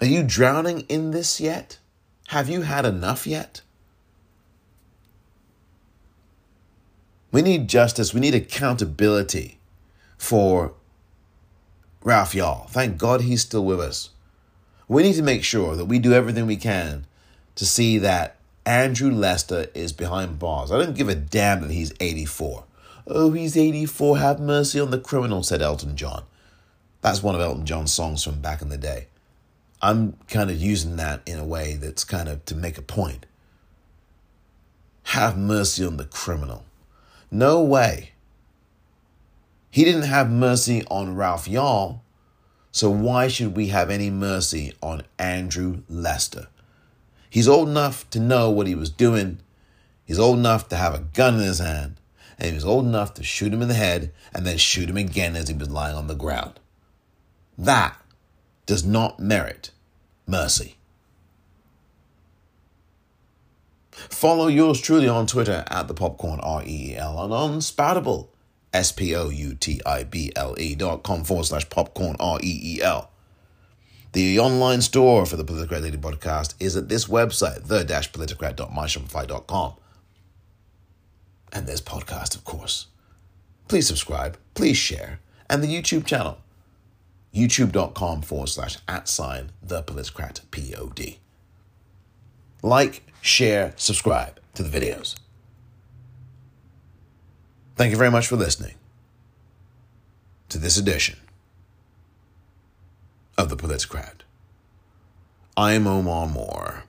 Are you drowning in this yet? Have you had enough yet? We need justice. We need accountability for Ralph Yarl. Thank God he's still with us. We need to make sure that we do everything we can to see that Andrew Lester is behind bars. I don't give a damn that he's 84. Oh, he's 84. Have mercy on the criminal, said Elton John. That's one of Elton John's songs from back in the day. I'm kind of using that in a way that's kind of to make a point. Have mercy on the criminal. No way. He didn't have mercy on Ralph Yarl, so why should we have any mercy on Andrew Lester? He's old enough to know what he was doing. He's old enough to have a gun in his hand. And he was old enough to shoot him in the head and then shoot him again as he was lying on the ground. That does not merit mercy. Follow yours truly on Twitter at the popcorn R E E L and on Spoutible S P O U T I B L E dot com forward slash popcorn R E E L. The online store for the Politicrat Daily Podcast is at this website, the politicrat.myshopify.com. And there's podcast, of course. Please subscribe, please share, and the YouTube channel, youtube.com forward slash at sign the Politicrat P-O-D. Like, share, subscribe to the videos. Thank you very much for listening to this edition of The Politicrat. I'm Omar Moore.